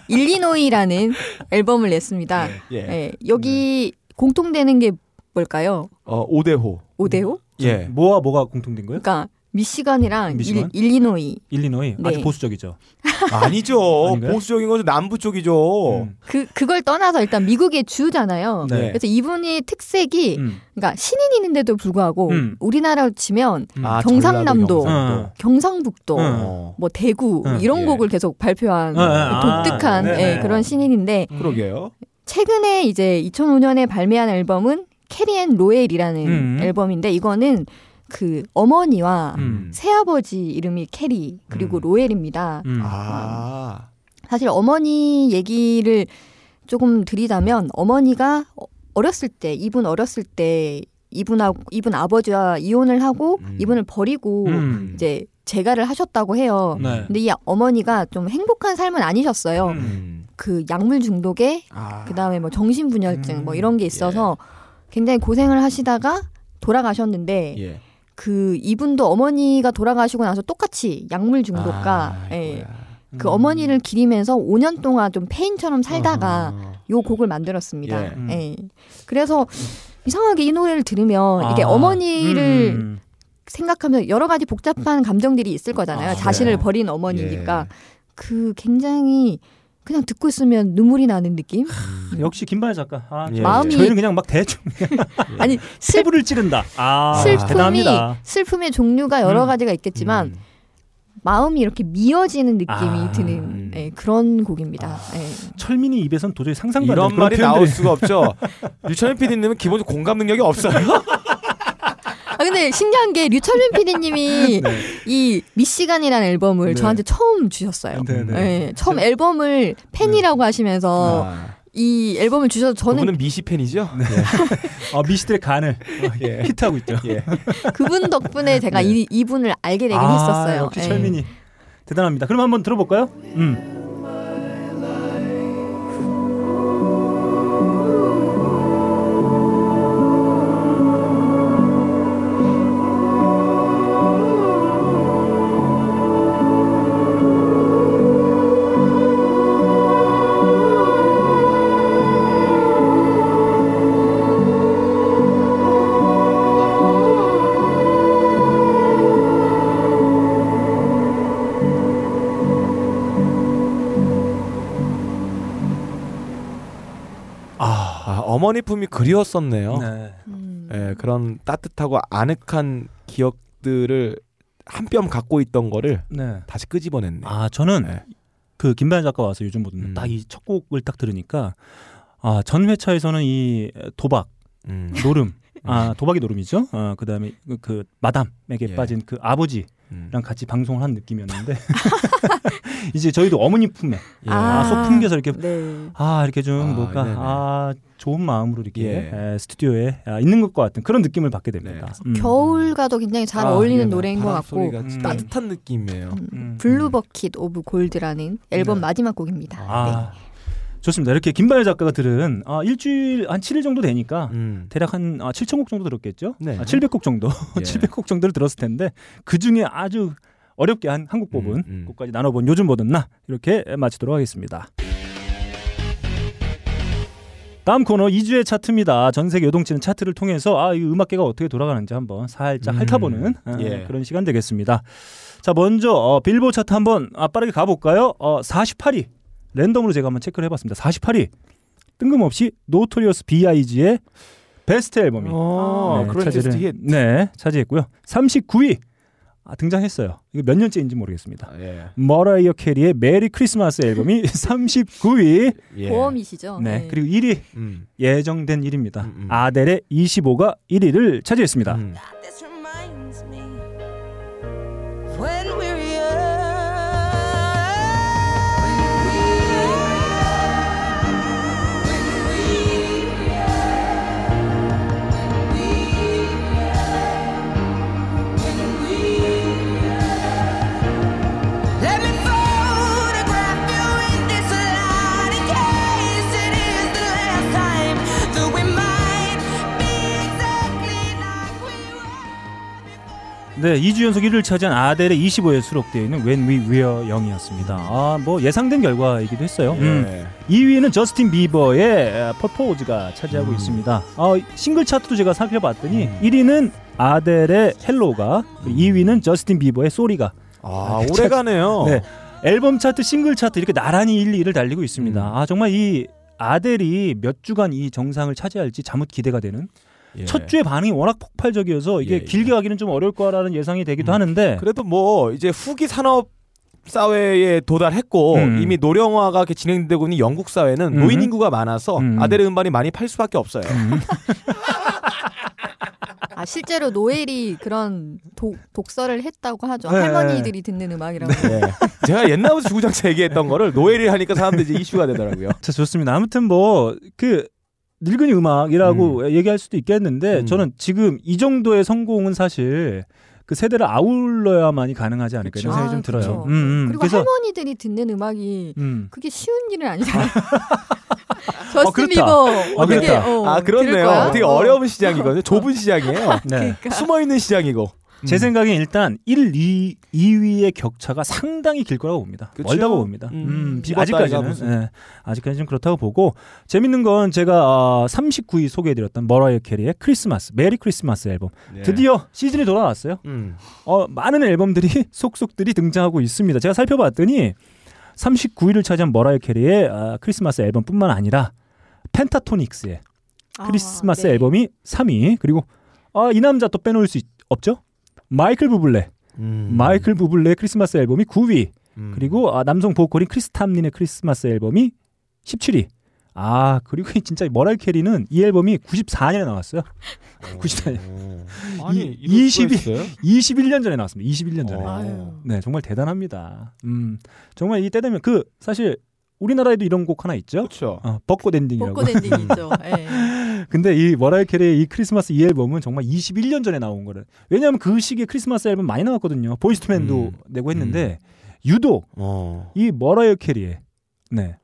일리노이라는 [laughs] 앨범을 냈습니다. 예. 예. 여기 공통되는 게 뭘까요? 어 오대호 오데오? 예 뭐와 뭐가 공통된 거예요? 그러니까 미시간이랑 미시간? 일, 리노이 일리노이 네. 아주 보수적이죠. [laughs] 아니죠 아닌가요? 보수적인 것은 남부 쪽이죠 음. 그 그걸 떠나서 일단 미국의 주잖아요. 네. 그래서 이분의 특색이 음. 그러니까 신인인데도 불구하고 음. 우리나라로 치면 음. 아, 경상남도. 전라도, 어. 경상북도 음. 어. 뭐 대구 음, 이런 예. 곡을 계속 발표한 아, 아, 독특한 아, 예, 네네. 그런 신인인데 그러게요 최근에 이제 2005년에 발매한 앨범은 Carrie and Lowell이라는 음. 앨범인데 이거는 그 어머니와 음. 새아버지 이름이 캐리 그리고 음. 로엘입니다. 음. 아 사실 어머니 얘기를 조금 드리자면 어머니가 어- 어렸을 때 이분 어렸을 때 이분하고 이분 아버지와 이혼을 하고 음. 이분을 버리고 음. 이제 재가를 하셨다고 해요. 네. 근데 이 어머니가 좀 행복한 삶은 아니셨어요. 음. 음. 그 약물 중독에 아. 그다음에 뭐 정신분열증 음, 뭐 이런 게 있어서 굉장히 고생을 하시다가 돌아가셨는데 예. 그 이분도 어머니가 돌아가시고 나서 똑같이 약물 중독과 아, 예. 그 음. 어머니를 기리면서 5년 동안 좀 페인처럼 살다가 아하. 요 곡을 만들었습니다. 예. 음. 예. 그래서 이상하게 이 노래를 들으면 이게 아. 어머니를 음. 생각하면 여러 가지 복잡한 감정들이 있을 거잖아요. 아, 자신을 네. 버린 어머니니까 예. 그 굉장히 그냥 듣고 있으면 눈물이 나는 느낌? 역시 김반야 작가. 아, 예. 마음이- 저희는 그냥 막 대충 [laughs] 아니 슬, [laughs] 세부를 찌른다. 아, 슬픔이 대단합니다. 슬픔의 종류가 여러 음. 가지가 있겠지만 음. 마음이 이렇게 미어지는 느낌이 아, 드는 음. 예, 그런 곡입니다. 예. 철민이 입에선 도저히 상상도 안 이런 되는 말이 나올 표현들이 수가 없죠. [laughs] 류천현 PD님은 기본적으로 공감 능력이 없어요. 아 근데 신기한 게 류철민 PD님이 [laughs] 네. 이 미시간이라는 앨범을 네. 저한테 처음 주셨어요. 네, 네. 예, 처음 앨범을 팬이라고 하시면서 아, 이 앨범을 주셔서 저는 그분은 미시 팬이죠. [laughs] 어, 미시들의 간을 예. 히트하고 있죠. 예. [laughs] 그분 덕분에 제가 이, 이분을 알게 되긴 아, 했었어요. 역시 예. 철민이 대단합니다. 그럼 한번 들어볼까요? 음. 어머니 품이 그리웠었네요. 네. 음. 예, 그런 따뜻하고 아늑한 기억들을 한 뼘 갖고 있던 거를 네. 다시 끄집어냈네. 아, 저는 네. 그 김반야 작가 와서 요즘 보는 음. 딱이 첫 곡을 딱 들으니까 아, 전 회차에서는 이 도박, 음. 노름, 아, 도박이 노름이죠. 아, 그다음에 그, 그 마담에게 예. 빠진 그 아버지 음. 랑 같이 방송을 한 느낌이었는데 [laughs] 이제 저희도 어머니 품에 예. 아, 속 품겨서 이렇게 네. 아 이렇게 좀 아, 뭔가 네네. 아 좋은 마음으로 이렇게 예. 에, 스튜디오에 아, 있는 것과 같은 그런 느낌을 받게 됩니다. 네. 음. 겨울과도 굉장히 잘 아, 어울리는. 노래인 것 같고 음. 따뜻한 느낌이에요. 음, 음. Blue Bucket of Gold라는 앨범 네. 마지막 곡입니다. 아 좋습니다. 이렇게 김반야 작가가 들은 아, 일주일 한 7일 정도 되니까 음. 대략 한 아, 7천 곡 정도 들었겠죠? 네. 아, 700곡 정도, [laughs] 예. 700곡 정도를 들었을 텐데 그 중에 아주 어렵게 한한곡 뽑은 음, 음. 곡까지 나눠본 요즘 뭐 듣나 이렇게 마치도록 하겠습니다. 다음 코너 이 주의 차트입니다. 전 세계 요동치는 차트를 통해서 아, 이 음악계가 어떻게 돌아가는지 한번 살짝 음. 핥아보는 아, 예. 그런 시간 되겠습니다. 자, 먼저 어, 빌보드 차트 한번 아, 빠르게 가볼까요? 어, 48위 랜덤으로 제가 한번 체크를 해봤습니다. 48위 뜬금없이 노토리어스 B.I.G의 베스트 앨범이 어, 네, 차지를- 힛. 네, 차지했고요. 39위 아, 등장했어요. 이거 몇 년째인지 모르겠습니다. 예. 머라이어 캐리의 Merry Christmas 앨범이 [laughs] 39위. 예. 보험이시죠? 네. 그리고 1위 음. 예정된 1위입니다. 음, 음. 아델의 25가 1위를 차지했습니다. 네, 2주 연속 1위를 차지한 아델의 25에 수록되어 있는 When We Were Young이었습니다. 아, 뭐 예상된 결과이기도 했어요. 음. 예. 2위는 저스틴 비버의 Purpose가 차지하고 음. 있습니다. 어, 싱글 차트도 제가 살펴봤더니 음. 1위는 아델의 Hello가, 그리고 2위는 저스틴 비버의 Sorry가. 아, 오래가네요. 네, 앨범 차트, 싱글 차트 이렇게 나란히 1, 2를 달리고 있습니다. 음. 아 정말 이 아델이 몇 주간 이 정상을 차지할지 자못 기대가 되는. 예. 첫 주의 반응이 워낙 폭발적이어서 이게 예, 예. 길게 가기는 좀 어려울 거라는 예상이 되기도 음. 하는데. 그래도 뭐 이제 후기 산업 사회에 도달했고 음. 이미 노령화가 이렇게 진행되고 있는 영국 사회는 음. 노인 인구가 많아서 음. 아델의 음반이 많이 팔 수밖에 없어요. 음. 아 실제로 노엘이 그런 독, 독서를 했다고 하죠. 네. 할머니들이 듣는 음악이라고. 네. 제가 옛날부터 주구장창 얘기했던 거를 노엘이 하니까 사람들이 이제 이슈가 되더라고요. 자 좋습니다. 아무튼 뭐 그 늙은이 음악이라고 얘기할 수도 있겠는데 음. 저는 지금 이 정도의 성공은 사실 그 세대를 아울러야만이 가능하지 않을까 이런. 생각이 좀 들어요. 그쵸. 음, 음. 그리고 그래서 할머니들이 듣는 음악이 음. 그게 쉬운 일은 아니잖아요. [laughs] 저스틴 그렇다. 비버 어, 어떻게 그렇다. 어, 아 그렇네요. 되게 어. 어려운 시장이거든요. 좁은 시장이에요. 네. 그러니까. 숨어 있는 시장이고. 제 생각엔 일단 1, 2, 2위의 격차가 상당히 길 거라고 봅니다. 그쵸? 멀다고 봅니다. 음, 음, 비버 아직까지는. 예, 아직까지는 좀 그렇다고 보고 재밌는 건 제가 어, 39위 소개해드렸던 머라이어 캐리의 크리스마스 Merry Christmas 앨범 네. 드디어 시즌이 돌아왔어요. 음. 어, 많은 앨범들이 [laughs] 속속들이 등장하고 있습니다. 제가 살펴봤더니 39위를 차지한 머라이어 캐리의 아, 크리스마스 앨범뿐만 아니라 펜타토닉스의 크리스마스 아, 네. 앨범이 3위 그리고 아, 이 남자 또 빼놓을 수 있, 없죠? 마이클 부블레 음. 마이클 부블레의 크리스마스 앨범이 9위 음. 그리고 아, 남성 보컬인 크리스 탐린의 크리스마스 앨범이 17위 아 그리고 진짜 머라이어 캐리는 이 앨범이 94년에 나왔어요 94년 어. 아니 수가 22 있어요? 21년 전에 나왔습니다 21년 전에 어. 아유. 네 정말 대단합니다 음 정말 이때 되면 그 사실 우리나라에도 이런 곡 하나 있죠 그렇죠. 어, 벚꽃 엔딩이라고 벚꽃 엔딩 있죠. [laughs] 예. 근데 이 머라이어 캐리의 이 크리스마스 이 앨범은 정말 21년 전에 나온 거를. 왜냐하면 그 시기에 크리스마스 앨범 많이 나왔거든요. 보이스투맨도 음. 내고 했는데 유독 어. 이 머라이어 캐리의 네.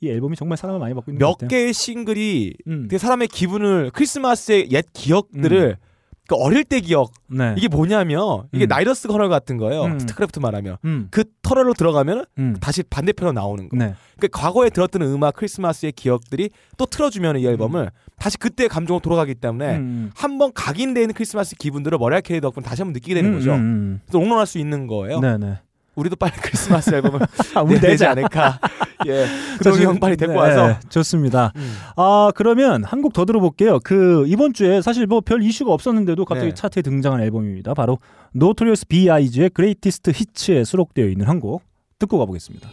이 앨범이 정말 사랑을 많이 받고 있는 것몇 같아요. 개의 싱글이 음. 되게 사람의 기분을 크리스마스의 옛 기억들을 그 어릴 때 기억 네. 이게 뭐냐면 이게 음. Nydus Canal 같은 거예요. 음. 스타크래프트 말하면 음. 그 터널로 들어가면 음. 다시 반대편으로 나오는 거. 네. 그러니까 과거에 들었던 음악 크리스마스의 기억들이 또 틀어주면 이 앨범을 다시 그때 감정으로 돌아가기 때문에 음. 한번 각인되어 있는 크리스마스 기분들을 머라이어 캐리 덕분에 다시 한번 느끼게 되는 음, 거죠. 음, 음. 그래서 롱런할 수 있는 거예요. 네, 네. 우리도 빨리 크리스마스 [laughs] 앨범을 아, 우리 내지. 않을까. [laughs] 예, 자, 그동이 지금- 형 빨리 데리고 네, 와서. 좋습니다. 음. 아 그러면 한 곡 더 들어볼게요. 그 이번 주에 사실 뭐 별 이슈가 없었는데도 갑자기 네. 차트에 등장한 앨범입니다. 바로 노토리어스 B.I.G의 Greatest Hits에 수록되어 있는 한 곡 듣고 가보겠습니다.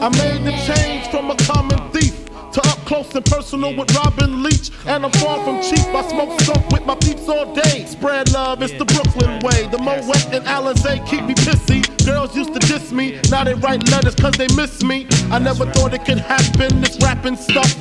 I made the change close close and personal with Robin Leach. And I'm far from cheap. I smoke skunk with my peeps all day. Spread love, it's the Brooklyn way. The Moet and Alizé keep me pissy. Girls used to diss me. Now they write letters cause they miss me. I never thought it could happen, this rapping stuff.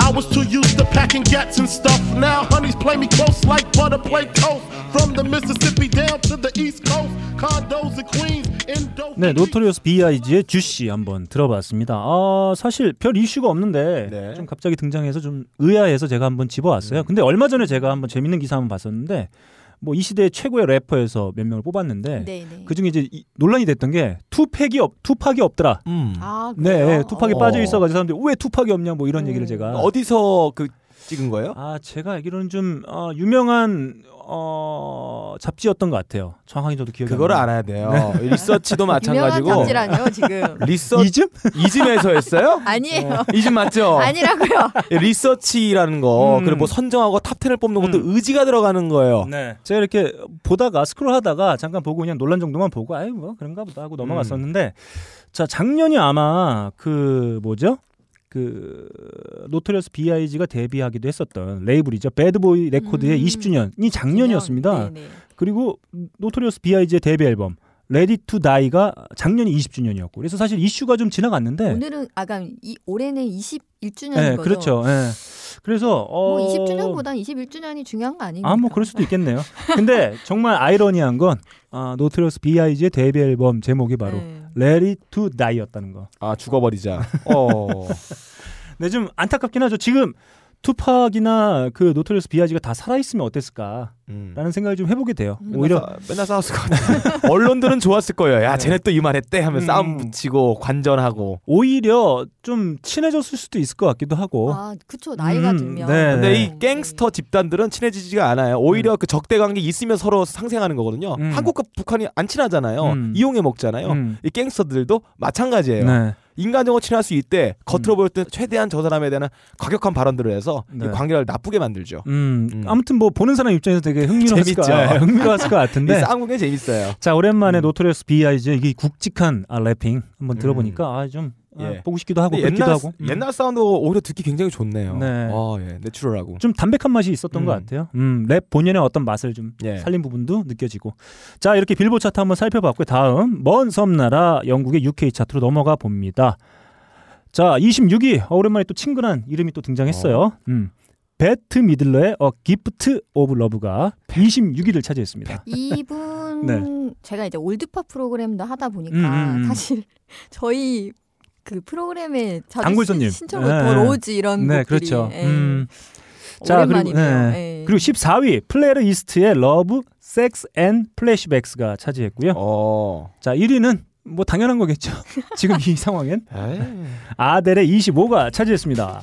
I was too used to packing gats and stuff. Now honeys play me close like butter play toast. From the Mississippi down to the East Coast. Condos in Queens, in dope. 네, 노토리어스 B.I.G의 주시 한번 들어봤습니다. 아, 사실 별 이슈가 없는데 네. 좀 갑자기 등장해서 좀 의아해서 제가 한번 집어왔어요. 근데 얼마 전에 제가 한번 재밌는 기사 한번 봤었는데 뭐 이 시대의 최고의 래퍼에서 몇 명을 뽑았는데 네, 네. 그 중에 이제 이- 논란이 됐던 게 투팩이 없 투팍이 없더라. 음. 아, 네, 그래요? 투팍이 어. 빠져 있어가지고 사람들이 왜 투팍이 없냐 뭐 이런 얘기를 제가 어디서 그 찍은 거예요? 아 제가 알기로는 좀 어, 유명한 어, 잡지였던 것 같아요. 정확하게 저도 기억이 그거를 안. 알아야 돼요. [laughs] 리서치도 유명한 마찬가지고 잡지라뇨 지금. [laughs] 리서 이즘? 이즘에서 했어요? [laughs] 아니에요. 이즘 맞죠? 아니라고요. 리서치라는 거 음. 그리고 뭐 선정하고 top 10을 뽑는 것도 음. 의지가 들어가는 거예요. 네. 제가 이렇게 보다가 스크롤하다가 잠깐 보고 그냥 논란 정도만 보고 아이 뭐 그런가 보다 하고 넘어갔었는데 자 작년이 아마 그 뭐죠? 그 노토리어스 B.I.G가 데뷔하기도 했었던 레이블이죠. 배드보이 레코드의 음. 20주년이 작년이었습니다. 네, 네. 그리고 노토리어스 B.I.G의 데뷔 앨범 Ready to Die가 작년이 20주년이었고 그래서 사실 이슈가 좀 지나갔는데 오늘은 아까 이 올해는 21주년인 네, 거죠. 그렇죠. 예. 그래서 어 뭐 20주년보단 21주년이 중요한 거 아닙니까? 아, 뭐 그럴 수도 있겠네요. 근데 [laughs] 정말 아이러니한 건 아, 노토리어스 B.I.G의 데뷔 앨범 제목이 바로 네. Ready to Die였다는 거. 아 죽어버리자. [laughs] 어. 네, 좀 안타깝긴 하죠. 지금 투팍이나 그 노토리어스 B.I.G가 다 살아있으면 어땠을까라는 음. 생각을 좀 해보게 돼요. 음. 오히려 맨날, 싸, 맨날 싸웠을 것 같아. [laughs] 언론들은 좋았을 거예요. 야, 쟤네 또 이 말 했대 하면 음. 싸움 붙이고 관전하고. 오히려 좀 친해졌을 수도 있을 것 같기도 하고. 아, 그쵸. 나이가 음, 들면. 네, 근데 네. 이 갱스터 집단들은 친해지지가 않아요. 오히려 그 적대 관계 있으면 서로 상생하는 거거든요. 음. 한국과 북한이 안 친하잖아요. 음. 이용해 먹잖아요. 음. 이 갱스터들도 마찬가지예요. 네. 인간적으로 친할 수 있대. 겉으로 볼때 최대한 저 사람에 대한 과격한 발언들을 해서 네. 이 관계를 나쁘게 만들죠. 음, 음. 아무튼 뭐 보는 사람 입장에서 되게 흥미로웠을 것. 네, 흥미로웠을 것 [laughs] 이 같은데. 싸움 구경 재밌어요. 자 오랜만에 음. 노토리어스 B.I.G 이게 굵직한 아, rapping 한번 음. 들어보니까 아좀 아, 예. 보고 싶기도 하고 그렇기도 옛날 하고 음. 옛날 사운드 오히려 듣기 굉장히 좋네요. 네. 어, 예. 내추럴하고. 좀 담백한 맛이 있었던 음. 것 같아요. 음, 랩 본연의 어떤 맛을 좀 예. 살린 부분도 느껴지고. 자 이렇게 빌보드 차트 한번 살펴봤고요. 다음 먼 섬나라 영국의 UK 차트로 넘어가 봅니다. 자 26위 어, 오랜만에 또 친근한 이름이 또 등장했어요. 음. 베트 미들러의 어 Gift of Love가 26위를 차지했습니다. 이분 네. 제가 이제 old pop 프로그램도 하다 보니까 음, 음, 음. 사실 저희 그 프로그램에 자주 단골 손님. 신- 신청을 네. The Rose 이런 네, 곡들이 그렇죠. 예. 음. 자, 그리고. 네. 예. 그리고 14위 플레르 이스트의 러브, 섹스 앤 플래시백스가 차지했고요. 어. 자 1위는 뭐 당연한 거겠죠. [laughs] 지금 이 상황엔. 아델의 25가 차지했습니다.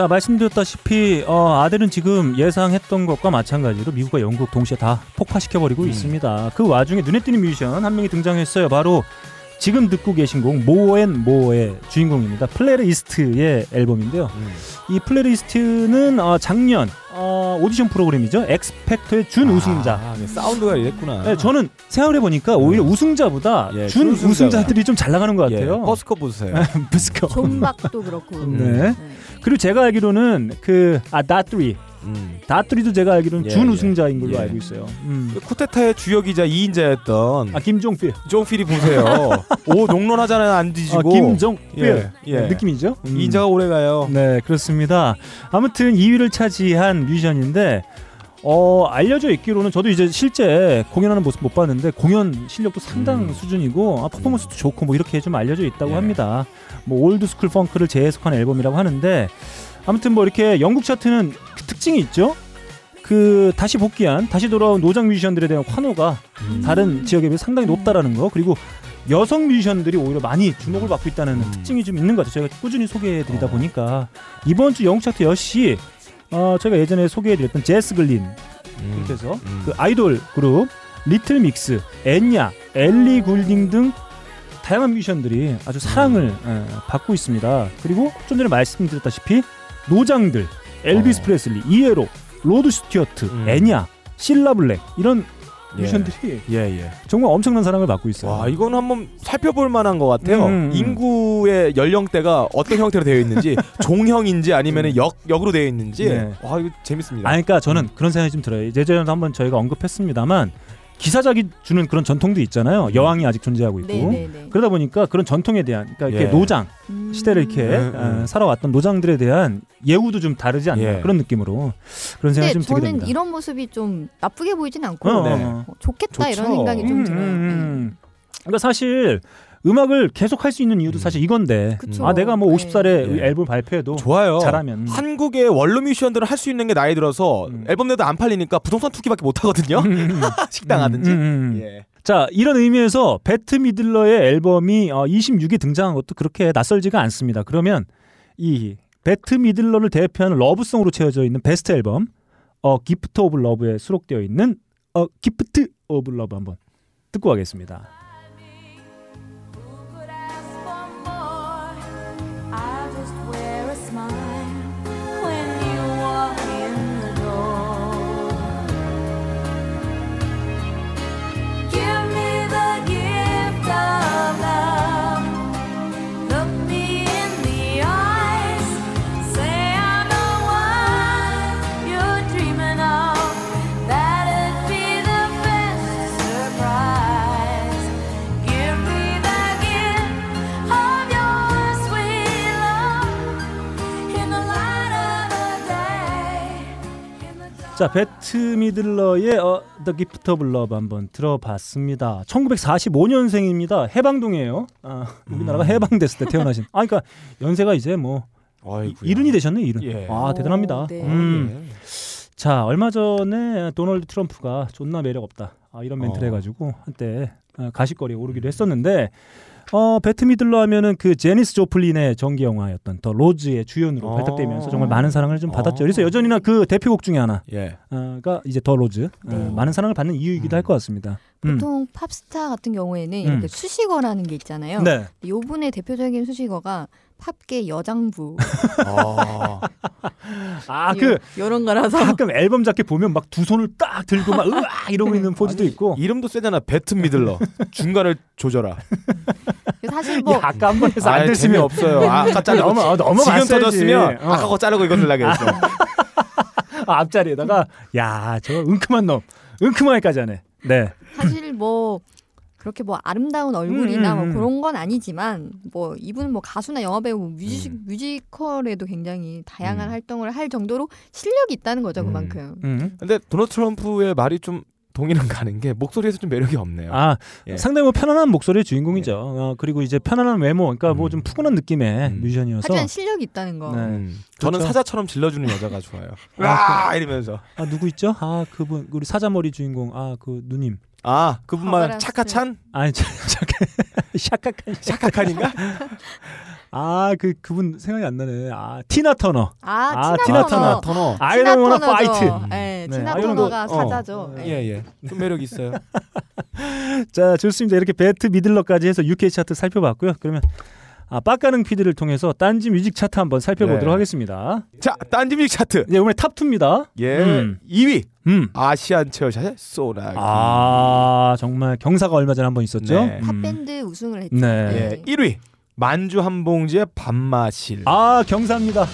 자 말씀드렸다시피 어, 아델은 지금 예상했던 것과 마찬가지로 미국과 영국 동시에 다 폭파시켜버리고 있습니다. 그 와중에 눈에 띄는 뮤지션 한 명이 등장했어요. 바로 지금 듣고 계신 곡 모어앤 모어의 주인공입니다. 플레르 이스트의 앨범인데요. 음. 이 플레르 이스트는 어, 작년 어, 오디션 프로그램이죠. 엑스팩터의 준 우승자. 아, 네, 사운드가 이랬구나. 네, 저는 생각을 해보니까 오히려 우승자보다 예, 준. 우승자들이 좀 잘 나가는 것 예, 같아요. 버스커 보세요. [laughs] 버스커. 존박도 그렇고. 네. 그리고 제가 알기로는 그아 다트리 음. 다트리도 제가 알기로는 예, 준 예. 우승자인 걸로 예. 알고 있어요. 음. 쿠데타의 주요 기자 2인자였던 아 김종필, 종필이 보세요. [laughs] 오 롱런하잖아요 안 아, 뒤지고. 김종필 예, 예. 느낌이죠. 음. 2인자가 오래 가요. 네 그렇습니다. 아무튼 2위를 차지한 뮤지션인데 어 알려져 있기로는 저도 이제 실제 공연하는 모습 못 봤는데 공연 실력도 상당 음. 수준이고 아, 퍼포먼스도 좋고 뭐 이렇게 좀 알려져 있다고 예. 합니다. 뭐 old school 펑크를 재해석한 앨범이라고 하는데 아무튼 뭐 이렇게 영국 차트는 그 특징이 있죠. 그 다시 복귀한 다시 돌아온 노장 뮤지션들에 대한 환호가 음. 다른 지역에 비해 상당히 높다라는 거 그리고 여성 뮤지션들이 오히려 많이 주목을 받고 있다는 음. 특징이 좀 있는 것 같아요. 저희가 꾸준히 소개해드리다 어. 보니까 이번 주 영국 차트 역시 어, 저희가 예전에 소개해드렸던 제스 글린 음. 해서 음. 그 아이돌 그룹 리틀 믹스, 엔야, 엘리 굴딩 등 다양한 뮤지션들이 아주 사랑을 예, 받고 있습니다. 그리고 좀 전에 말씀드렸다시피 노장들, 엘비스 어. 프레슬리, ELO, 로드 스튜어트, 음. 엔야, 실라 블랙 이런 예. 뮤지션들이 예, 예. 정말 엄청난 사랑을 받고 있어요. 와, 이건 한번 살펴볼 만한 것 같아요. 음, 음. 인구의 연령대가 어떤 [laughs] 형태로 되어 있는지, 종형인지 아니면 역 역으로 되어 있는지. 네. 와, 이거 재밌습니다. 아, 그러니까 저는 그런 생각이 좀 들어요. 예전에도 한번 저희가 언급했습니다만 기사작이 주는 그런 전통도 있잖아요. 여왕이 아직 존재하고 있고. 네네네. 그러다 보니까 그런 전통에 대한 그러니까 이렇게 예. 노장 음. 시대를 이렇게 음, 음. 어, 살아왔던 노장들에 대한 예우도 좀 다르지 않나 예. 그런 느낌으로 그런 생각이 좀 들게 저는 됩니다. 이런 모습이 좀 나쁘게 보이진 않고 어, 네. 어. 어, 좋겠다 좋죠. 이런 생각이 좀 음, 들어요. 네. 음, 음. 그러니까 사실 음악을 계속 할 수 있는 이유도 음. 사실 이건데 그쵸. 아 내가 뭐 네. 50살에 예. 앨범 발표해도 좋아요. 잘하면 한국의 원로 뮤지션들은 할 수 있는 게 나이 들어서 음. 앨범 내도 안 팔리니까 부동산 투기밖에 못 하거든요. [laughs] 식당 하든지. 음, 음, 음. 예. 자 이런 의미에서 배트 미들러의 앨범이 어, 26위 등장한 것도 그렇게 낯설지가 않습니다. 그러면 이 배트 미들러를 대표하는 love song으로 채워져 있는 베스트 앨범 A Gift of Love에 수록되어 있는 A Gift of Love 한번 듣고 가겠습니다. 자 배트 미들러의 어, The Gift of Love 한번 들어봤습니다. 1945년생입니다. 해방둥이에요. 아, 우리나라가 음. 해방됐을 때 태어나신. 아 그러니까 연세가 이제 뭐. 일흔이 되셨네 일흔. 예. 아 대단합니다. 오, 네. 음. 예. 자 얼마 전에 도널드 트럼프가 존나 매력 없다 아, 이런 멘트를 어. 해가지고 한때 어, 가십거리에 오르기도 했었는데 어 배트 미들러 하면은 그 제니스 조플린의 전기 영화였던 The Rose의 주연으로 어. 발탁되면서 정말 많은 사랑을 좀 받았죠. 어. 그래서 여전히나 그 대표곡 중에 하나가 예. 이제 The Rose 어, 네. 많은 사랑을 받는 이유이기도 음. 할것 같습니다. 음. 보통 팝스타 같은 경우에는 음. 이렇게 수식어라는 게 있잖아요. 네. 요분의 대표적인 수식어가 팝계 여장부 아. 아그 이런 거라서 가끔 앨범 자켓 보면 막 두 손을 딱 들고 막 [laughs] 으아 이러고 있는 포즈도 있고. 이름도 세잖아. 배트 미들러. [laughs] 중간을 조져라. 사실 뭐 야, 아까 한 번 해서 안 아, 됐으면 재미없어요. 아, 아까 자르고 넘어- 어, 지금. 터졌으면 어. 아까 거 자르고 이거 들라고 했어. [laughs] 아, 앞자리에다가 야 저 은큼한 놈 은큼하게까지 하네. 네. 사실 뭐 그렇게 뭐 아름다운 얼굴이나 음, 음, 음. 뭐 그런 건 아니지만 뭐 이분은 뭐 가수나 영화 배우 뭐 뮤직 음. 뮤지컬에도 굉장히 다양한 음. 활동을 할 정도로 실력이 있다는 거죠 음. 그만큼. 음. 근데 도널드 트럼프의 말이 좀 동의는 가는 게 목소리에서 좀 매력이 없네요. 아 예. 상당히 뭐 편안한 목소리의 주인공이죠. 어, 그리고 이제 편안한 외모, 그러니까 뭐 음. 좀 푸근한 느낌의 음. 뮤지션이어서. 하지만 실력이 있다는 거. 네. 음. 저는 그렇죠. 사자처럼 질러주는 여자가 좋아요. 아, 와 이러면서 아 누구 있죠? 아 그분 우리 사자머리 주인공 아 그 누님. 아 그분만 차카찬 아니 저- 잠깐 [laughs] 샤카칸 차카칸인가? 아 그 그분 생각이 안 나네. 아 티나 터너. 아, 아, 티나, 터너. 터너. I don't wanna 티나 fight. 터너죠. 네, 네, 티나 아, 터너가 어. 사자죠. 네. 예예. 좀 매력 있어요. [laughs] 자 좋습니다. 이렇게 배트 미들러까지 해서 UK 차트 살펴봤고요. 그러면 아 빡가능 PD를 통해서 딴지 뮤직 차트 한번 살펴보도록 네. 하겠습니다. 자 딴지 뮤직 차트. 이제 오늘 top 2입니다. 예. 음. 2위 음. 아시안 체어샷의 소나기. 아 정말 경사가 얼마 전에 한 번 있었죠. 네. 음. 탑밴드 우승을 했죠. 네. 예. 1위 만주 한 봉지의 밤마실. 아 경사입니다.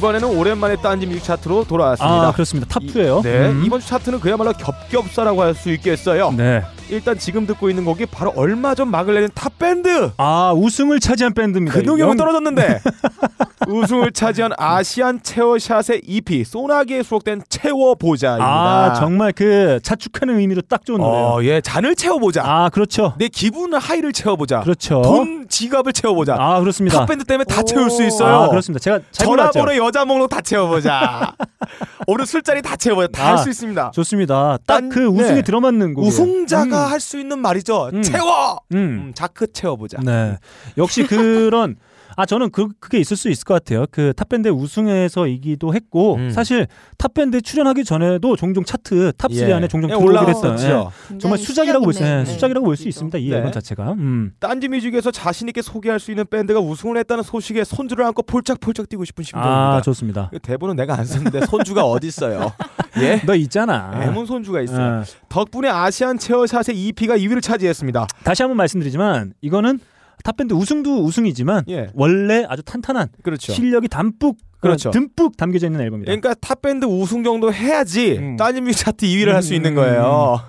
이번에는 오랜만에 딴지 뮤직 차트로 돌아왔습니다. 아 그렇습니다. top 2예요. 네, 이번 주 차트는 그야말로 겹경사라고 할 수 있겠어요. 네. 일단 지금 듣고 있는 곡이 바로 얼마 전 막을 내린 탑 밴드. 아 우승을 차지한 밴드입니다. 근육이 영- 못 떨어졌는데 [laughs] 우승을 차지한 아시안 체어샷의 EP 소나기에 수록된 채워보자입니다. 아 정말 그 자축하는 의미로 딱 좋은 노래요. 어, 예, 잔을 채워보자. 아 그렇죠. 내 기분을 high를 채워보자. 그렇죠. 돈 지갑을 채워보자. 아 그렇습니다. 탑 밴드 때문에 다 채울 수 있어요. 아 그렇습니다. 제가. 전화번호 여자 목록 다 채워보자. [laughs] 오늘 술자리 다 채워보자. 다 아, 할수 있습니다. 좋습니다. 딱 딴- 그 우승에 네. 들어맞는 곡. 우승자가 할 수 있는 말이죠. 음. 채워. 음. 음, 자크 채워보자. 네. 역시 그런 아 저는 그 그게 있을 수 있을 것 같아요. 그 탑밴드 우승에서이기도 했고 음. 사실 탑밴드 출연하기 전에도 종종 차트 top3 예. 안에 종종 예, 들어오긴 했던 예. 올라왔었죠. 정말 수작이라고 볼 수, 있는 예, 수작이라고 볼 수 있습니다. 이 네. 앨범 자체가. 음. 딴지뮤직에서 자신 있게 소개할 수 있는 밴드가 우승을 했다는 소식에 손주를 안고 폴짝폴짝 뛰고 싶은 심정입니다. 아 좋습니다. 그 대본은 내가 안 썼는데 손주가 어디 있어요? [laughs] 예? 너 있잖아. 애문 손주가 있어요. 예. 덕분에 아시안 체어샷의 EP가 2위를 차지했습니다. 다시 한번 말씀드리지만 이거는 탑밴드 우승도 우승이지만 예, 원래 아주 탄탄한 그렇죠. 실력이 담뿍 그렇죠. 어, 듬뿍 담겨져 있는 앨범입니다. 그러니까 탑밴드 우승 정도 해야지 음. 딴지뮤직 차트 2위를 할수 음, 있는 음, 거예요.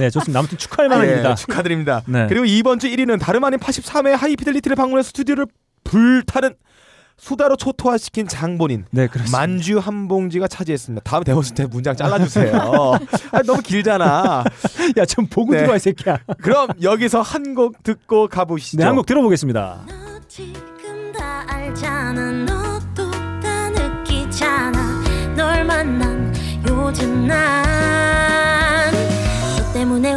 네, 좋습니다. 아무튼 축하할 만합니다. 예, 축하드립니다. 네. 그리고 이번 주 1위는 다름 아닌 83회 하이피델리티를 방문해 스튜디오를 불타는 수다로 초토화시킨 장본인 네, 그렇습니다. 만주 한 봉지가 차지했습니다. 다음 대본 쓸때 문장 잘라주세요. [laughs] 아, 너무 길잖아. 야, 좀 보고 네. 들어와 이 새끼야. 그럼 여기서 한 곡 듣고 가보시죠. 네, 한 곡 들어보겠습니다. 널 만난 요즘 난너 때문에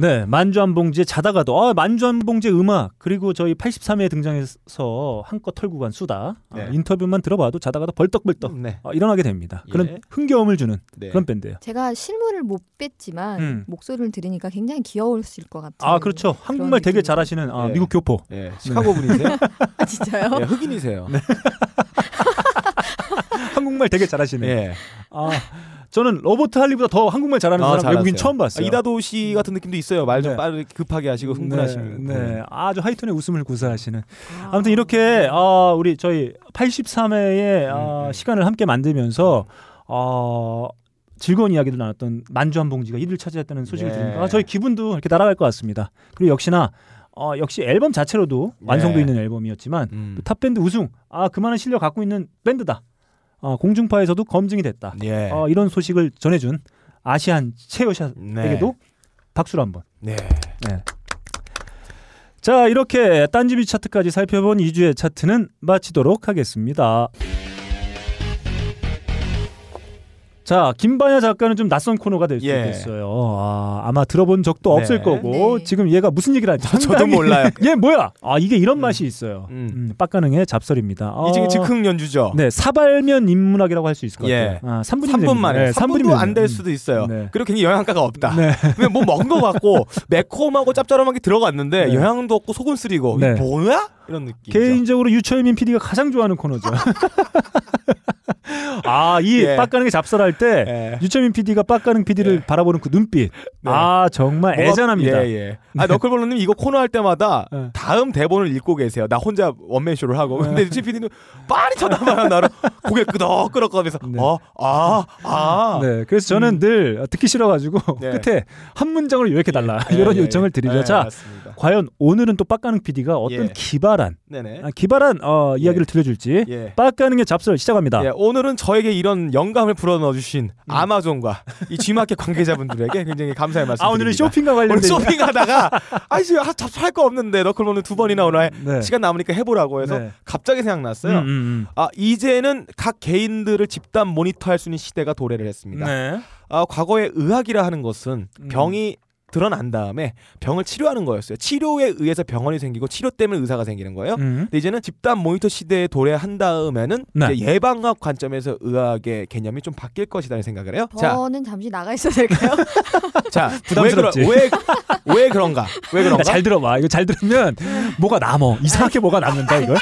네, 만주 한 봉지에 자다가도 아, 만주 한 봉지의 음악 그리고 저희 83회에 등장해서 한껏 털고 간 수다 네. 아, 인터뷰만 들어봐도 자다가도 벌떡벌떡 네. 아, 일어나게 됩니다. 그런 예. 흥겨움을 주는 네. 그런 밴드예요. 제가 실물을 못 뵀지만 음. 목소리를 들으니까 굉장히 귀여우실 것 같아요. 아, 그렇죠. 한국말 되게. 잘하시는 아, 예. 미국 교포. 예, 시카고 분이세요? 아, 진짜요? 예, 흑인이세요. 한국말 되게 잘하시네. 예. 아, 저는 로버트 할리보다 더 한국말 잘하는 아, 사람 외국인 잘하세요. 처음 봤어요. 아, 이다도 씨 같은 느낌도 있어요. 말좀 네. 빠르게 급하게 하시고 흥분하시는. 네, 네. 아주 하이톤의 웃음을 구사하시는. 아. 아무튼 이렇게 어, 우리 저희 83회의 어, 음, 음. 시간을 함께 만들면서 어, 즐거운 이야기를 나눴던 만주 한 봉지가 1위를 차지했다는 소식을 네. 들으니까 아, 저희 기분도 이렇게 날아갈 것 같습니다. 그리고 역시나 어, 역시 앨범 자체로도 완성도 네. 있는 앨범이었지만 음. 또 탑밴드 우승 아 그만한 실력 갖고 있는 밴드다. 어, 공중파에서도 검증이 됐다. 예. 어, 이런 소식을 전해준 아시안 체어샷에게도 네. 박수를 한번. 네. 네. 자 이렇게 딴지비 차트까지 살펴본 2주의 차트는 마치도록 하겠습니다. 자 김반야 작가는 좀 낯선 코너가 될수 예. 있겠어요. 아, 아마 들어본 적도 네. 없을 거고 네. 지금 얘가 무슨 얘기를 할지 저도 몰라요. [laughs] 얘 뭐야? 아 이게 이런 맛이 있어요. 음. 음, 빡가능의 잡설입니다. 어, 이제 즉흥 연주죠. 네 사발면 인문학이라고 할 수 있을 것 예. 같아요. 아, 3분이 3분 만에. 3분도 안될 음. 수도 있어요. 네. 그리고 굉장히 영양가가 없다. 네. [laughs] 그냥 뭐 먹은 거 같고 매콤하고 짭짤하게 들어갔는데 네. 영양도 없고 속은 쓰리고 네. 이게 뭐야? 이런 느낌. 개인적으로 유철민 PD가 가장 좋아하는 코너죠. [laughs] 아, 이 예. 빡가능이 잡설할 때 예. 유철민 PD가 빡가능 PD를 예. 바라보는 그 눈빛. 네. 아, 정말 애잔합니다. 예, 예. 아, 너클볼러 님 이거 코너 할 때마다 네. [laughs] 다음 대본을 읽고 계세요. 나 혼자 원맨 쇼를 하고. 근데 유치 PD는 빨리 쳐다봐요. 나를 고개 끄덕끄덕하면서 네. 어, 아, 아. 네, 그래서 저는 늘 듣기 싫어 가지고 네. [laughs] 끝에 한 문장으로 요렇게 달라 예, 이런 예, 요청을 예. 드리죠. 네, 자. 과연 오늘은 또 빡가능 PD가 어떤 예. 기발한 네네. 아, 기발한 어, 이야기를 들려줄지 예. 빡가능의 잡설 시작합니다. 예, 오늘은 저에게 이런 영감을 불어넣어 주신 음. 아마존과 이 G마켓 관계자분들에게 굉장히 감사의 말씀 아, 오늘은. 쇼핑과 오늘 관련된 쇼핑하다가 아이 지금 잡할 거 없는데 너클볼러는 두 번이나 오나 네. 시간 남으니까 해보라고 해서 네. 갑자기 생각났어요. 음, 음, 음. 아 이제는 각 개인들을 집단 모니터할 수 있는 시대가 도래를 했습니다. 네. 아 과거에 의학이라 하는 것은 음. 병이 드러난 다음에 병을 치료하는 거였어요. 치료에 의해서 병원이 생기고 치료 때문에 의사가 생기는 거예요. 음. 근데 이제는 집단 모니터 시대에 도래한 다음에는 네. 이제 예방학 관점에서 의학의 개념이 좀 바뀔 것이라는 생각을 해요. 자, 저는 잠시 나가 있어도 될까요? [laughs] 자, 부담스럽지. 왜, 그러, 왜, 왜 그런가? 왜 야, 그런가? 잘 들어봐. 이거 잘 들으면 뭐가 남어. 이상하게 뭐가 남는다 이거.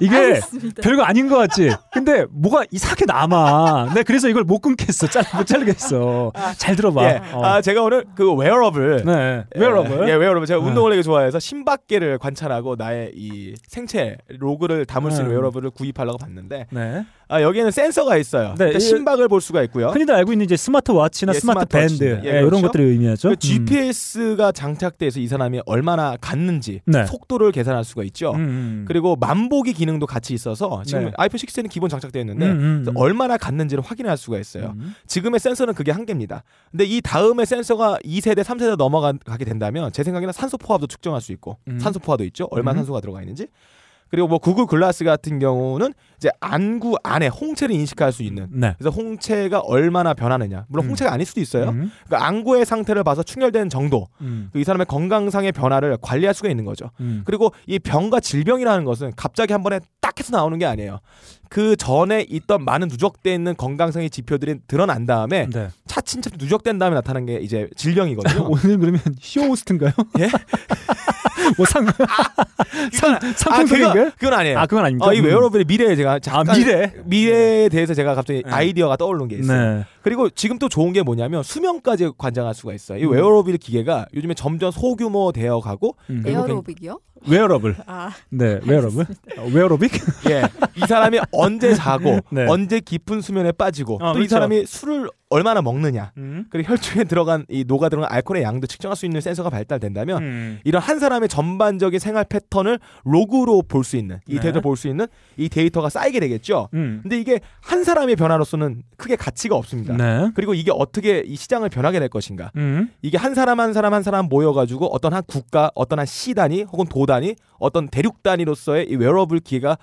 이게 알겠습니다. 별거 아닌 것 같지? 근데 뭐가 이상하게 남아. 내 그래서 이걸 못 끊겠어. 잘, 못 자르겠어. 잘 들어봐. 예. 어. 아 제가 오늘 그 웨어러블 네. 예, 웨어러블. 예, 웨어러블. 제가 네. 운동을 되게 좋아해서 심박계를 관찰하고 나의 이 생체 로그를 담을 수 있는 네. 웨어러블을 구입하려고 봤는데 네. 아, 여기에는 센서가 있어요. 네, 그러니까 이- 심박을 볼 수가 있고요. 흔히들 알고 있는 이제 스마트 워치나 예, 스마트 스마트워치인데. 밴드 예, 예, 이런 그렇죠. 것들을 의미하죠. 그 GPS가 장착돼서 이 사람이 얼마나 갔는지 네. 속도를 계산할 수가 있죠. 음, 음. 그리고 만보기 기능도 같이 있어서 지금 네. 아이폰 6에는 기본 장착되어 있는데 음, 음, 음. 얼마나 갔는지를 확인할 수가 있어요. 음. 지금의 센서는 그게 한계입니다. 근데 이 다음에 센서가 2세대, 3세대 넘어가게 된다면 제 생각에는 산소 포화도 측정할 수 있고 음. 산소 포화도 있죠. 얼마나 음. 산소가 들어가 있는지. 그리고 뭐 구글 글라스 같은 경우는 이제 안구 안에 홍채를 인식할 수 있는 네. 그래서 홍채가 얼마나 변하느냐. 물론 음. 홍채가 아닐 수도 있어요. 음. 그러니까 안구의 상태를 봐서 충혈된 정도, 음. 이 사람의 건강상의 변화를 관리할 수가 있는 거죠. 음. 그리고 이 병과 질병이라는 것은 갑자기 한 번에 딱 해서 나오는 게 아니에요. 그 전에 있던 많은 누적돼 있는 건강상의 지표들이 드러난 다음에 네. 차츰차츰 누적된 다음에 나타나는 게 이제 질병이거든요. [laughs] 오늘 그러면 쇼호스트인가요? 예? [laughs] [laughs] 뭐 상, [laughs] 상 아, 상품성인가요? 그건, 그건 아니에요. 아, 그건 아닙니까? 어, 이 음. wearable의 미래에 제가 잠깐 아, 미래? 미래에 대해서 제가 갑자기 네. 아이디어가 떠오른 게 있어요. 네. 그리고 지금 또 좋은 게 뭐냐면 수명까지 관장할 수가 있어요. 이 음. 웨어러블 기계가 요즘에 점점 소규모 되어 가고 음. 에어로빅이요? 웨어러블. 아, 네, 웨어러블. 어, 웨어로빅? [laughs] 예. 이 사람이 언제 자고 [laughs] 네. 언제 깊은 수면에 빠지고 어, 또이 그렇죠. 사람이 술을 얼마나 먹느냐 음. 그리고 혈중에 들어간 이 녹아 들어간 알코올의 양도 측정할 수 있는 센서가 발달된다면 음. 이런 한 사람의 전반적인 생활 패턴을 로그로 볼 수 있는 이 네. 데이터를 볼수 있는 이 데이터가 쌓이게 되겠죠. 음. 근데 이게 한 사람의 변화로서는 크게 가치가 없습니다. 네. 그리고 이게 어떻게 이 시장을 변하게 될 것인가? 음. 이게 한 사람 한 사람 한 사람 모여가지고 어떤 한 국가, 어떤 한 시 단위 혹은 도단 위, 어떤 대륙 단위로서의 이 웨어러블 기계가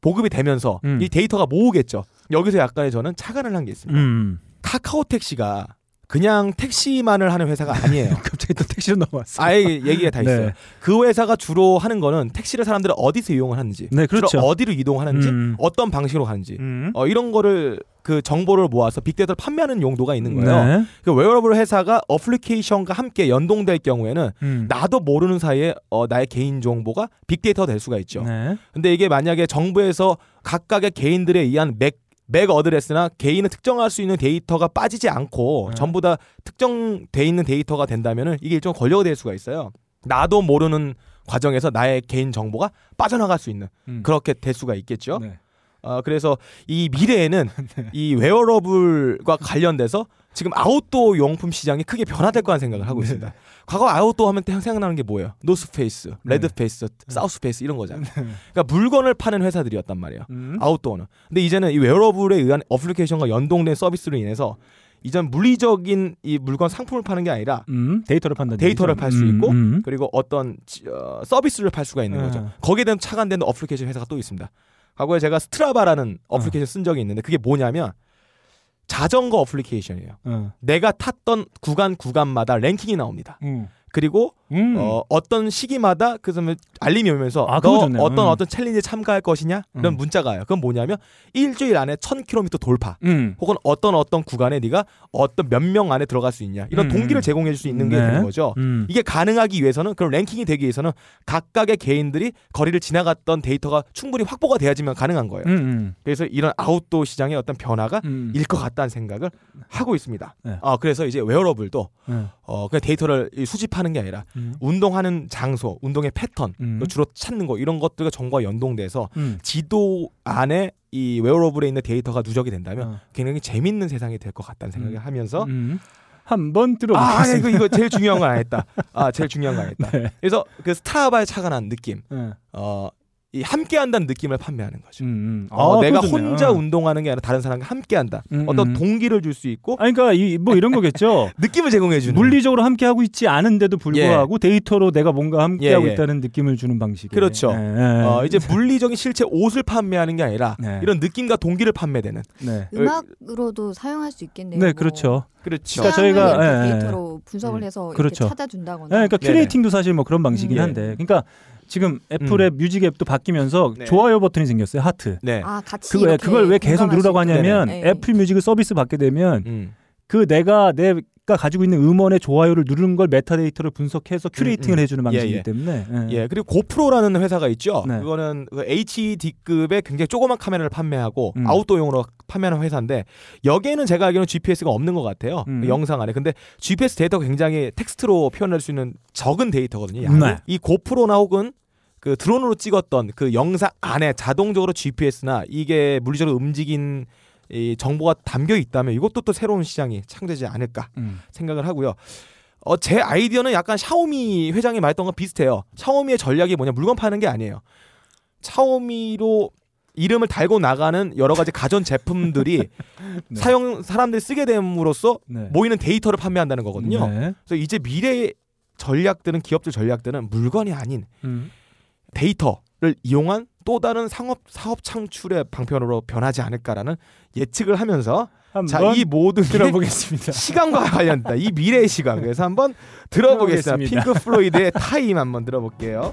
보급이 되면서 음. 이 데이터가 모으겠죠. 여기서 약간의 저는 착안을 한 게 있습니다. 음. 카카오 택시가 그냥 택시만을 하는 회사가 아니에요. [laughs] 갑자기 또 택시로 넘어왔어. 아예 얘기가 다 [laughs] 있어요. 네. 그 회사가 주로 하는 거는 택시를 사람들이 어디서 이용을 하는지, 네, 그렇죠. 어디로 이동하는지, 음. 어떤 방식으로 가는지, 음. 어, 이런 거를 그 정보를 모아서 빅데이터를 판매하는 용도가 있는 거예요. 네. 그 웨어러블 회사가 어플리케이션과 함께 연동될 경우에는 음. 나도 모르는 사이에 어, 나의 개인 정보가 빅데이터가 될 수가 있죠. 네. 근데 이게 만약에 정부에서 각각의 개인들에 의한 MAC, MAC address나 개인을 특정할 수 있는 데이터가 빠지지 않고 네. 전부 다 특정돼 있는 데이터가 된다면은 이게 일종 권력이 될 수가 있어요. 나도 모르는 과정에서 나의 개인 정보가 빠져나갈 수 있는 음. 그렇게 될 수가 있겠죠. 네. 어, 그래서 이 미래에는 [laughs] 이 wearable과 관련돼서 지금 아웃도어 용품 시장이 크게 변화될 거라는 생각을 하고 네. 있습니다. 과거 아웃도어 하면 때 생각나는 게 뭐예요? 노스페이스, 레드페이스, 네. 사우스페이스 이런 거잖아요. 그러니까 물건을 파는 회사들이었단 말이에요. 음. 아웃도어는. 근데 이제는 이 wearable에 의한 어플리케이션과 연동된 서비스로 인해서 이전 물리적인 이 물건 상품을 파는 게 아니라 음. 데이터를 판다. 데이터를 팔수 음, 있고 음. 그리고 어떤 지- 어, 서비스를 팔 수가 있는 네. 거죠. 거기에 대한 착안되는 어플리케이션 회사가 또 있습니다. 과거에 제가 스트라바라는 어플리케이션 쓴 적이 있는데 그게 뭐냐면 자전거 어플리케이션이에요. 어. 내가 탔던 구간 구간마다 랭킹이 나옵니다. 음. 그리고 음. 어, 어떤 시기마다 그 다음에 알림이 오면서 아, 너 좋네요. 어떤 음. 어떤 챌린지에 참가할 것이냐 이런 음. 문자가 와요. 그건 뭐냐면 일주일 안에 1000km 돌파 음. 혹은 어떤 어떤 구간에 네가 어떤 몇 명 안에 들어갈 수 있냐 이런 음. 동기를 제공해 줄 수 있는 게 네. 되는 거죠. 음. 이게 가능하기 위해서는 그런 랭킹이 되기 위해서는 각각의 개인들이 거리를 지나갔던 데이터가 충분히 확보가 돼야지만 가능한 거예요. 음. 음. 그래서 이런 아웃도어 시장의 어떤 변화가 음. 일것 같다는 생각을 하고 있습니다. 네. 아 그래서 이제 wearable도 네. 어 그냥 데이터를 이 수집하는 게 아니라 음. 운동하는 장소, 운동의 패턴, 음. 그 주로 찾는 거 이런 것들과 정보가 연동돼서 음. 지도 안에 이 wearable에 있는 데이터가 누적이 된다면 어. 굉장히 재밌는 세상이 될 것 같다는 생각을 음. 하면서 음. 한번 아 들어보겠습니다. 이거 이거 제일 중요한 건안 했다. 아 제일 중요한 건안 했다. [laughs] 네. 그래서 그 스트라바에 착안한 느낌, 네. 어. 이 함께한다는 느낌을 판매하는 거죠. 음, 음. 어, 아, 내가. 혼자 운동하는 게 아니라 다른 사람과 함께한다. 음, 어떤 음. 동기를 줄 수 있고 아니 그러니까 이 뭐 이런 거겠죠. [laughs] 느낌을 제공해 주는. 물리적으로 함께 하고 있지 않은데도 불구하고 데이터로 내가 뭔가 함께 예, 하고 예. 있다는 느낌을 주는 방식이. 그렇죠. 네. 어, 이제 물리적인 실체 옷을 판매하는 게 아니라 네. 이런 느낌과 동기를 판매되는. 네. 음악으로도 사용할 수 있겠네요. 네, 뭐 그렇죠. 그렇죠. 그러니까 저희가, 예, 예. 데이터로 분석을 해서 그렇죠. 이렇게 찾아준다거나. 네, 그러니까. curating도 사실 뭐 그런 방식이긴 음. 한데, 그러니까 지금 애플의 Music 앱도 바뀌면서 네. 좋아요 버튼이 생겼어요. 하트. 네. 아 같이 그거 이렇게 그걸 왜 계속 누르라고. 하냐면 네. 애플 뮤직을 서비스 받게 되면 음. 그 내가 내가 가지고 있는 음원의 좋아요를 누르는 걸 메타데이터를 분석해서 curating을 음, 음. 해주는 방식이기 예, 예. 때문에 예. 예, 그리고 고프로라는 회사가 있죠. 네. 그거는 그 HD급의 굉장히 조그만 카메라를 판매하고 음. 아웃도어용으로 판매하는 회사인데 여기에는 제가 알기로는 GPS가 없는 것 같아요. 음. 그 영상 안에. 근데 GPS 데이터가 굉장히 텍스트로 표현할 수 있는 적은 데이터거든요. 네. 이 고프로나 혹은 그 드론으로 찍었던 그 영상 안에 자동적으로 GPS나 이게 물리적으로 움직인 이 정보가 담겨 있다면 이것도 또 새로운 시장이 창되지 않을까 음. 생각을 하고요. 어, 제 아이디어는 약간 샤오미 회장이 말했던 거 비슷해요. 샤오미의 전략이 뭐냐 물건 파는 게 아니에요. 샤오미로 이름을 달고 나가는 여러 가지 가전 제품들이 [laughs] 네. 사용 사람들이 쓰게 됨으로써 네. 모이는 데이터를 판매한다는 거거든요. 네. 그래서 이제 미래의 전략들은 기업들 전략들은 물건이 아닌 음. 데이터를 이용한 또 다른 상업 사업 창출의 방편으로 변하지 않을까라는 예측을 하면서 자 이 모든 게 들어보겠습니다. [laughs] 시간과 관련된 이 미래의 시간 그래서 한번 들어보겠습니다. 들어보겠습니다. 핑크 플로이드의 Time 한번 들어볼게요.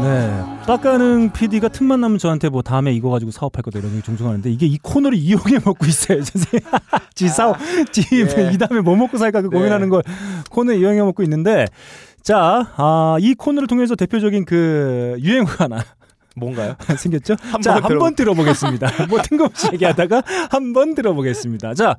네. 빡가는 PD가 틈만 나면 저한테 뭐 다음에 이거 가지고 사업할 거다 이런 얘기 종종 하는데 이게 이 코너를 이용해 먹고 있어요. 선생님. [laughs] 지 사업, 지 예. 이 다음에 뭐 먹고 살까 그 네. 고민하는 걸 코너에 이용해 먹고 있는데 자, 아, 이 코너를 통해서 대표적인 그 유행어가 하나 뭔가요? [laughs] 생겼죠? 한번 자, 한번 들어보겠습니다. [laughs] 뭐 뜬금없이 얘기하다가 한 번 들어보겠습니다. 자,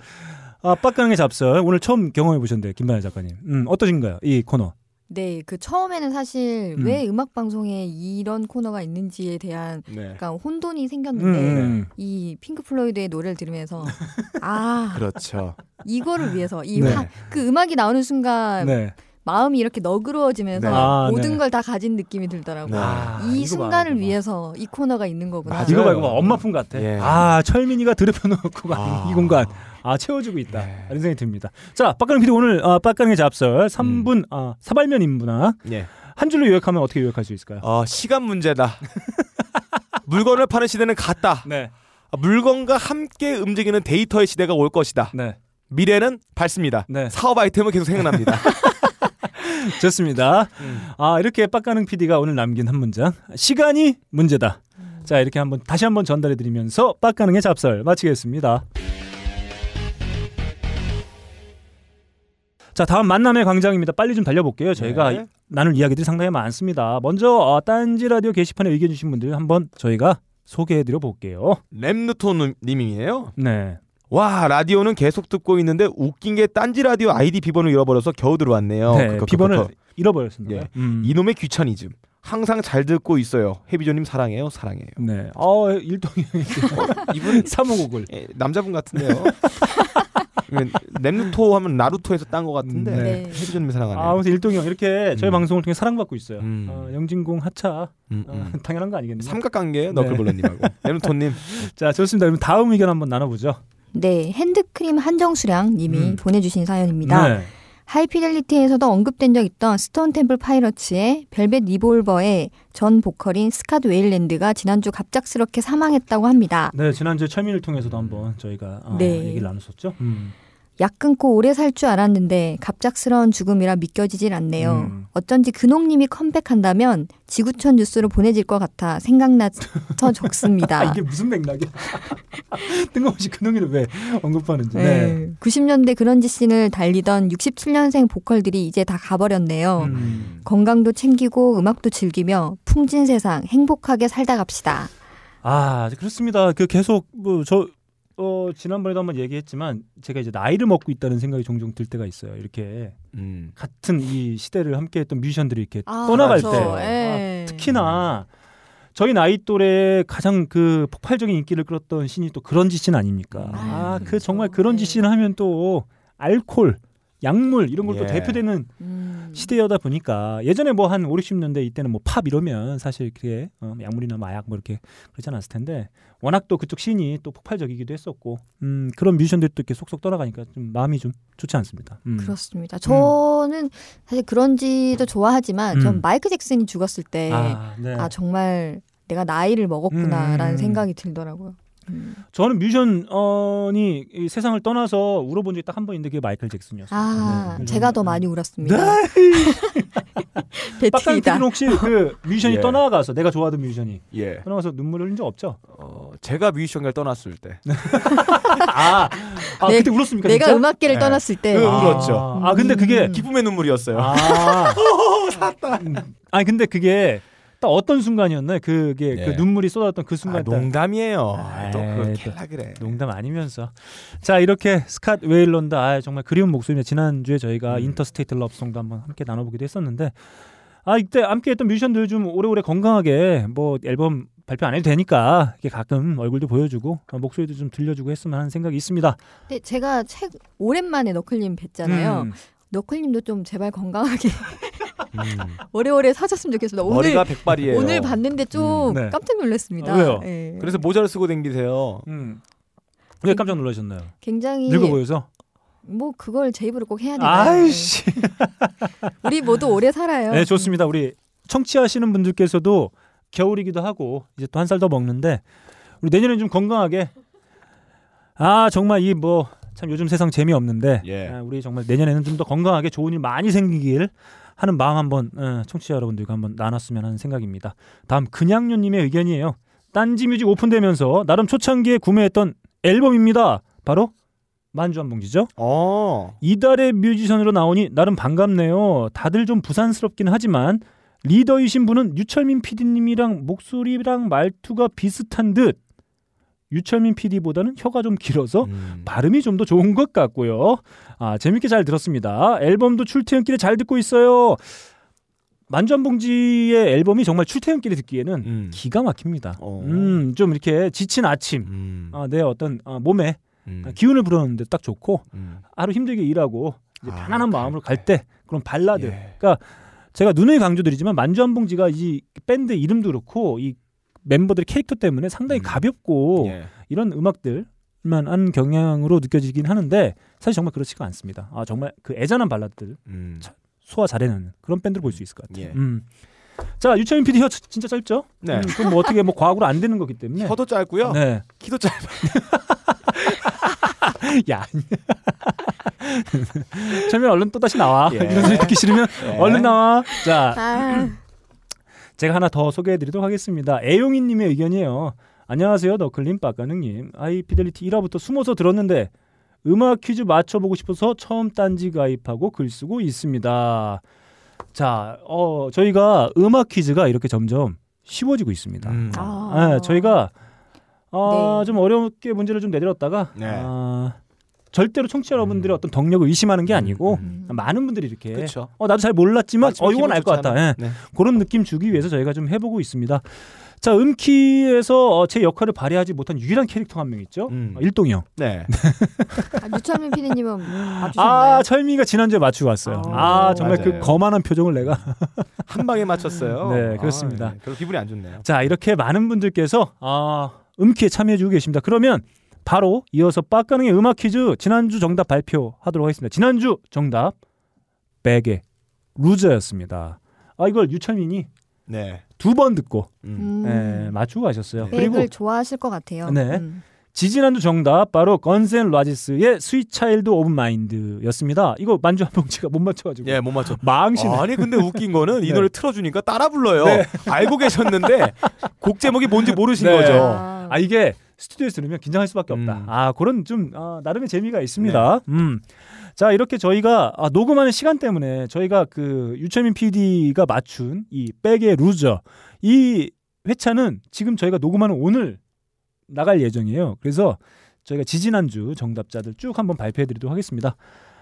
아, 빡가능의 잡설 오늘 처음 경험해 보셨는데 김반야 작가님, 음, 어떠신가요? 이 코너? 네, 그 처음에는 사실 음. 왜 음악 방송에 이런 코너가 있는지에 대한 네. 약간 혼돈이 음, 생겼는데 음. 이 핑크 플로이드의 노래를 들으면서 [laughs] 아 그렇죠. 이거를 위해서 이 네. 화- 그 음악이 나오는 순간 네. 마음이 이렇게 너그러워지면서 네. 아, 모든 네. 걸다 가진 느낌이 들더라고요. 네. 아, 이 순간을 봐. 위해서 이 코너가 있는 거구나. 맞아요. 이거 봐 이거 봐 엄마 품 같아. 예. 아 철민이가 드럽혀놓고 아. 이 공간 아 채워주고 있다. 네. 이런 생각이 듭니다. 자 빡가능 PD 오늘 아, 빡가능의 잡설 3분 음. 아, 사발면 인문학 예. 한 줄로 요약하면 어떻게 요약할 수 있을까요? 어, 시간 문제다. [laughs] 물건을 파는 시대는 갔다. 네, 아, 물건과 함께 움직이는 데이터의 시대가 올 것이다. 네, 미래는 밝습니다. 네. 사업 아이템은 계속 생각납니다. [laughs] 좋습니다. 음. 아 이렇게 빡가능 PD가 오늘 남긴 한 문장 시간이 문제다. 자 이렇게 한번 다시 한번 전달해드리면서 빡가능의 잡설 마치겠습니다. 자 다음 만남의 광장입니다. 빨리 좀 달려볼게요. 저희가 네. 나눌 이야기들이 상당히 많습니다. 먼저 어, 딴지 라디오 게시판에 의견 주신 분들 한번 저희가 소개해드려 볼게요. 램누토 님이에요. 네. 와 라디오는 계속 듣고 있는데 웃긴 게 딴지 라디오 아이디 비번을 잃어버려서 겨우 들어왔네요. 네, 크크크크크. 비번을 잃어버렸습니다. 예. 음. 이놈의 귀차니즘. 항상 잘 듣고 있어요. 해비조님 사랑해요, 사랑해요. 네. 어 일동이 이분 [laughs] 사무곡을. 예, 남자분 같은데요. [laughs] 램누토 하면 나루토에서 딴 것 같은데 네. 해비조님 사랑하네요. 아, 아무튼 일동이 형 이렇게 저희 음. 방송을 통해 사랑받고 있어요. 음. 어, 영진공 하차 음, 어, 음. [laughs] 당연한 거 아니겠네요. 삼각관계예요, 네. 너클볼러님하고 [laughs] 램누토님. 자 좋습니다. 그럼 다음 의견 한번 나눠보죠. 네, 핸드크림 한정수량 님이 음. 보내주신 사연입니다. 네. 하이피델리티에서도 언급된 적 있던 스톤 템플 파이러츠의 벨벳 리볼버의 전 보컬인 스캇 웨일랜드가 지난주 갑작스럽게 사망했다고 합니다. 네 지난주 철민을 통해서도 한번 저희가 어, 네. 얘기를 나눴었죠. 음. 약 끊고 오래 살 줄 알았는데 갑작스러운 죽음이라 믿겨지질 않네요. 음. 어쩐지 근홍님이 컴백한다면 지구촌 뉴스로 보내질 것 같아 생각나서 적습니다. [laughs] 아 이게 무슨 맥락이야? [laughs] 뜬금없이 근홍이를 왜 언급하는지. 네. 네. 90년대 그런지 씬을 달리던 67년생 보컬들이 이제 다 가버렸네요. 음. 건강도 챙기고 음악도 즐기며 풍진 세상 행복하게 살다 갑시다. 아 그렇습니다. 그 계속 뭐 저 어, 지난번에도 한번 얘기했지만 제가 이제 나이를 먹고 있다는 생각이 종종 들 때가 있어요. 이렇게 음. 같은 이 시대를 함께했던 뮤지션들이 이렇게 아, 떠나갈 그렇죠. 때 예. 아, 특히나 저희 나이 또래 가장 그 폭발적인 인기를 끌었던 신이 또 그런지 씬 아닙니까? 아, 아, 그 그렇죠. 정말 그런지 네. 씬 하면 또 알콜 약물 이런 걸또 예. 대표되는 음. 시대여다 보니까 예전에 뭐 한 5, 60년대 이때는 뭐 팝 이러면 사실 그게 어, 약물이나 마약 뭐 이렇게 그렇지 않았을 텐데 워낙 또 그쪽 씬이 또 폭발적이기도 했었고 음, 그런 뮤지션들이 또 이렇게 속속 떠나가니까 좀 마음이 좀 좋지 않습니다. 음. 그렇습니다. 저는 사실 그런지도 좋아하지만 음. 전 마이클 잭슨이 죽었을 때 아, 아, 네. 정말 내가 나이를 먹었구나라는 음. 생각이 들더라고요. 음. 저는 뮤지션이 이 세상을 떠나서 울어본 적이 딱 한 번 있는데 그게 마이클 잭슨이었어요. 아, 네. 제가 더 많이 울었습니다. [laughs] 빡가는 배틀이다. 혹시 그 뮤지션이 [laughs] 예. 떠나가서 내가 좋아하던 뮤지션이 예. 떠나가서 눈물 흘린 적 없죠? 어, 제가 뮤지션을 떠났을 때 [laughs] 아, 아 네, 그때 울었습니까? 내가 진짜? 음악계를 네. 떠났을 때 그- 아, 울었죠. 아 근데 그게 음. 기쁨의 눈물이었어요. 아, 음, 아니 근데 그게 딱 어떤 순간이었나요? 그게 그 네. 눈물이 쏟았던 그 아, 순간 딱 농담이에요. 아이, 또 그걸 또- 캘라 그래. 농담 아니면서 자 이렇게 스캇 웨일런드 아 정말 그리운 목소리입니다. 지난주에 저희가 음. Interstate Love Song도 한번 함께 나눠보기도 했었는데 아 이때 함께했던 뮤지션들 좀 오래오래 건강하게 뭐 앨범 발표 안 해도 되니까 이렇게 가끔 얼굴도 보여주고 어, 목소리도 좀 들려주고 했으면 하는 생각이 있습니다. 근데 제가 책 오랜만에 너클님 뵀잖아요. 음. 너클님도 좀 제발 건강하게 음. [laughs] 오래오래 사셨으면 좋겠습니다. 오늘 머리가 백발이에요. 오늘 봤는데 좀 음, 네. 깜짝 놀랐습니다. 아, 왜요? 예. 그래서 모자를 쓰고 댕기세요. 음. 왜 깜짝 놀라셨나요? 굉장히 늙어 보여서? 뭐 그걸 제 입으로 꼭 해야 되나요? 아이씨. [laughs] 우리 모두 오래 살아요. 네, 좋습니다. 우리 청취하시는 분들께서도 겨울이기도 하고 이제 또 한 살 더 먹는데 우리 내년엔 좀 건강하게 아 정말 이 뭐 참 요즘 세상 재미없는데 예. 아, 우리 정말 내년에는 좀 더 건강하게 좋은 일 많이 생기길 하는 마음 한번 어, 청취자 여러분들과 한번 나눴으면 하는 생각입니다. 다음 근양요님의 의견이에요. 딴지뮤직 오픈되면서 나름 초창기에 구매했던 앨범입니다. 바로 만주 한 봉지죠. 어. 이달의 뮤지션으로 나오니 나름 반갑네요. 다들 좀 부산스럽긴 하지만 리더이신 분은 유철민 PD님이랑 목소리랑 말투가 비슷한 듯 유철민 PD보다는 혀가 좀 길어서 음. 발음이 좀 더 좋은 것 같고요. 아 재밌게 잘 들었습니다. 앨범도 출퇴근길에 잘 듣고 있어요. 만주한봉지의 앨범이 정말 출퇴근길에 듣기에는 음. 기가 막힙니다. 어. 음, 좀 이렇게 지친 아침, 음. 아, 내 어떤 아, 몸에 음. 기운을 불어넣는데 딱 좋고 음. 하루 힘들게 일하고 이제 아, 편안한 갈 마음으로 때. 갈때 그런 발라드. 예. 그러니까 제가 누누이 강조드리지만 만주한봉지가 이 밴드 이름도 그렇고 이 멤버들의 캐릭터 때문에 상당히 음. 가볍고 예. 이런 음악들 만 한 경향으로 느껴지긴 하는데 사실 정말 그렇지가 않습니다. 아 정말 그 애잔한 발라드들 음. 참. 소화 잘해내는 그런 밴드를 볼 수 있을 것 같아요. 예. 음. 자 유철민 PD 혀 진짜 짧죠? 네. 음, 그럼 뭐 어떻게 뭐 과학으로 안 되는 거기 때문에. 혀도 짧고요. 네. 키도 짧아. [laughs] 야. [laughs] 철민 얼른 또 다시 나와. 예. 이런 소리 듣기 싫으면 예. 얼른 나와. 자, 아, 제가 하나 더 소개해드리도록 하겠습니다. 애용이님의 의견이에요. 안녕하세요, 너클님, 빡가능님. 아이 피델리티 1화부터 숨어서 들었는데 음악 퀴즈 맞춰보고 싶어서 처음 딴지 가입하고 글 쓰고 있습니다. 자, 어, 저희가 음악 퀴즈가 이렇게 점점 쉬워지고 있습니다. 음. 아. 네, 저희가 어, 네. 좀 어렵게 문제를 좀 내드렸다가 네. 아, 절대로 청취자 여러분들의 어떤 덕력을 의심하는 게 아니고 음. 많은 분들이 이렇게 그렇죠. 어 나도 잘 몰랐지만 어 이건 알 것 같다. 예. 네. 그런 느낌 주기 위해서 저희가 좀 해보고 있습니다. 자 음키에서 어, 제 역할을 발휘하지 못한 유일한 캐릭터 한 명 있죠. 음. 어, 일동이 형. 네. 아, 유철민 PD님은? 아 철미가 지난주에 맞추고 왔어요. 아, 아 정말 그 맞아요. 거만한 표정을 내가 [laughs] 한 방에 맞췄어요. 네, 그렇습니다. 아, 네. 별로 기분이 안 좋네요. 자 이렇게 많은 분들께서 아, 음키에 참여해주고 계십니다. 그러면 바로 이어서 빡가능의 음악 퀴즈 지난주 정답 발표하도록 하겠습니다. 지난주 정답 Beck의 Loser였습니다. 아 이걸 유철민이 네. 두 번 듣고 음. 음, 예, 맞추고 가셨어요. 네. 그리고 좋아하실 것 같아요. 네. 음. 지지난주 정답 바로 Guns N' Roses의 Sweet Child O' Mine이었습니다. 이거 만주 한 봉지가 못 맞춰가지고 예, 못 맞춰. 망신. 아니 근데 웃긴 거는 이 [laughs] 네. 노래 틀어주니까 따라 불러요. 네. 알고 계셨는데 곡 제목이 뭔지 모르신 네. 거죠. 아, 아 이게 스튜디오에서 들으면 긴장할 수밖에 없다. 음. 아 그런 좀 아, 나름의 재미가 있습니다. 음. 자 이렇게 저희가 아, 녹음하는 시간 때문에 저희가 그 유철민 PD가 맞춘 이 Beck의 Loser 이 회차는 지금 저희가 녹음하는 오늘 나갈 예정이에요. 그래서 저희가 지지난주 정답자들 쭉 한번 발표해드리도록 하겠습니다.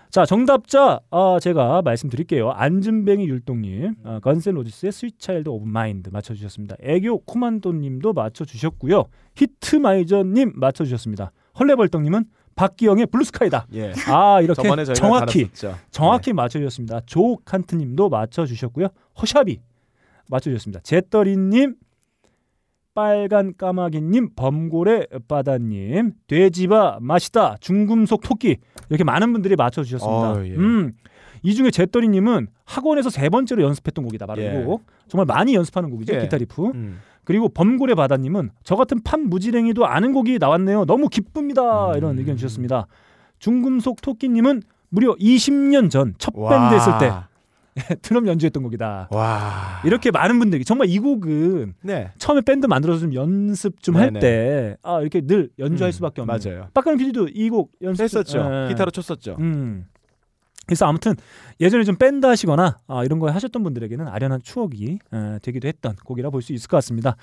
자 정답자 아, 제가 말씀드릴게요. 안진뱅이 율동님, 아, 건셀로지스의 스위차일드 오브 마인드 맞춰주셨습니다. 애교 코만도님도 맞춰주셨고요. 히트마이저님 맞춰주셨습니다. 헐레벌떡님은 박기영의 Blue Sky다. 예. 아 이렇게 정확히. 정확히 맞춰주셨습니다. 조칸트님도 맞춰주셨고요. 허샵이 맞춰주셨습니다. 제떨이님, 빨간 까마귀님, 범고래 바다님, 돼지바 맛있다, 중금속 토끼 이렇게 많은 분들이 맞춰주셨습니다. 어, 예. 음, 이 중에 제떨이님은 학원에서 세 번째로 연습했던 곡이다. 바로 예. 이 곡. 정말 많이 연습하는 곡이죠. 예. 기타 리프. 음. 그리고 범고래 바다님은 저 같은 판 무지랭이도 아는 곡이 나왔네요. 너무 기쁩니다. 음. 이런 의견 주셨습니다. 중금속 토끼님은 무려 20년 전첫 와. 밴드 했을 때 [laughs] 드럼 연주했던 곡이다. 와. 이렇게 많은 분들이 정말 이 곡은 네. 처음에 밴드 만들어서 좀 연습 좀 할. 때 아, 이렇게 늘 연주할 음, 수밖에 없는. 맞아요. 빡가는 PD도 이 곡 연습했었죠. 했었죠. 기타로 쳤었죠. 음. 그래서 아무튼 예전에 좀 밴드 하시거나 아, 이런 거 하셨던 분들에게는 아련한 추억이 에, 되기도 했던 곡이라 볼 수 있을 것 같습니다.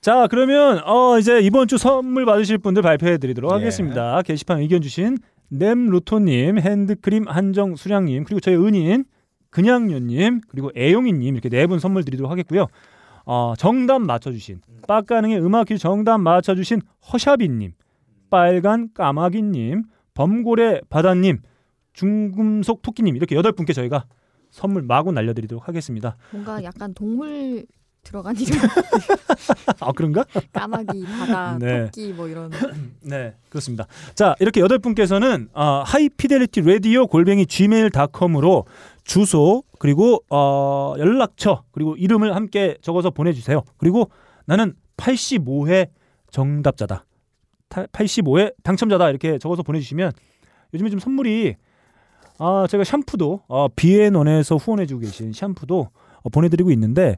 자 그러면 어, 이제 이번 주 선물 받으실 분들 발표해드리도록 예. 하겠습니다. 게시판 의견 주신 nem루토님, 핸드크림 한정 수량님 그리고 저희 은인 그냥요님 그리고 애용이님 이렇게 네 분 선물 드리도록 하겠고요. 어, 정답 맞춰주신 빡가능의 음악 퀴즈 정답 맞춰주신 허샤비님, 빨간 까마귀님, 범고래 바다님, 중금속 토끼님 이렇게 여덟 분께 저희가 선물 마구 날려드리도록 하겠습니다. 뭔가 약간 동물 들어간 이름 [laughs] 아 그런가? 까마귀 바다 [laughs] 네. 토끼 뭐 이런 [clears throat] 네 그렇습니다. 자 이렇게 여덟 분께서는 어, 하이피델리티 라디오 골뱅이 gmail.com으로 주소 그리고 어, 연락처 그리고 이름을 함께 적어서 보내주세요. 그리고 나는 85회 정답자다. 85회 당첨자다 이렇게 적어서 보내주시면 요즘에 좀 선물이 아 제가 샴푸도 어, 비앤원에서 후원해주고 계신 샴푸도 어, 보내드리고 있는데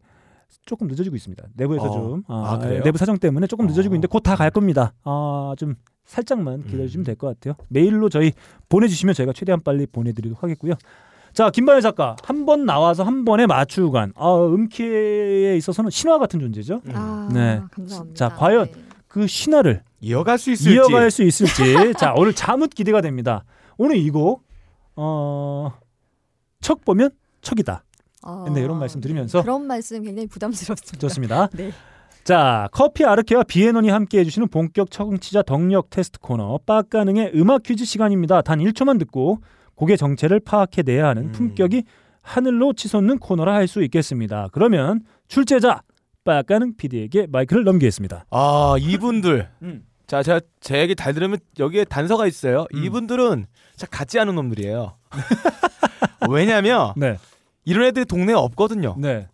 조금 늦어지고 있습니다. 내부에서 어. 좀 아, 그래요? 내부 사정 때문에 조금 늦어지고 어. 있는데 곧 다 갈 겁니다. 아 좀 살짝만 기다려주시면 음. 될것 같아요. 메일로 저희 보내주시면 저희가 최대한 빨리 보내드리도록 하겠고요. 자 김반야 작가 한 번 나와서 한 번에 맞추고 간 아, 음키에 있어서는 신화 같은 존재죠. 아 네. 감사합니다. 자, 과연 네. 그 신화를 이어갈 수 있을지. 이어갈 수 있을지 자 오늘 자뭇 기대가 됩니다. 오늘 이 곡 어, 척 보면 척이다. 아, 네, 이런 말씀 드리면서 그런 말씀 굉장히 부담스럽습니다. 좋습니다. [laughs] 네. 자 커피 아르케와 비앤원이 함께 해주시는 본격 청취자 덕력 테스트 코너 빡가능의 음악 퀴즈 시간입니다. 단 1초만 듣고 곡의 정체를 파악해내야 하는 음. 품격이 하늘로 치솟는 코너라 할 수 있겠습니다. 그러면 출제자 빡가능 PD에게 마이크를 넘기겠습니다. 아 이분들. [laughs] 음. 자 제가 제 얘기 잘 들으면 여기에 단서가 있어요. 음. 이분들은 진짜 같지 않은 놈들이에요. [laughs] 왜냐면 네, 이런 애들이 동네에 없거든요. 네.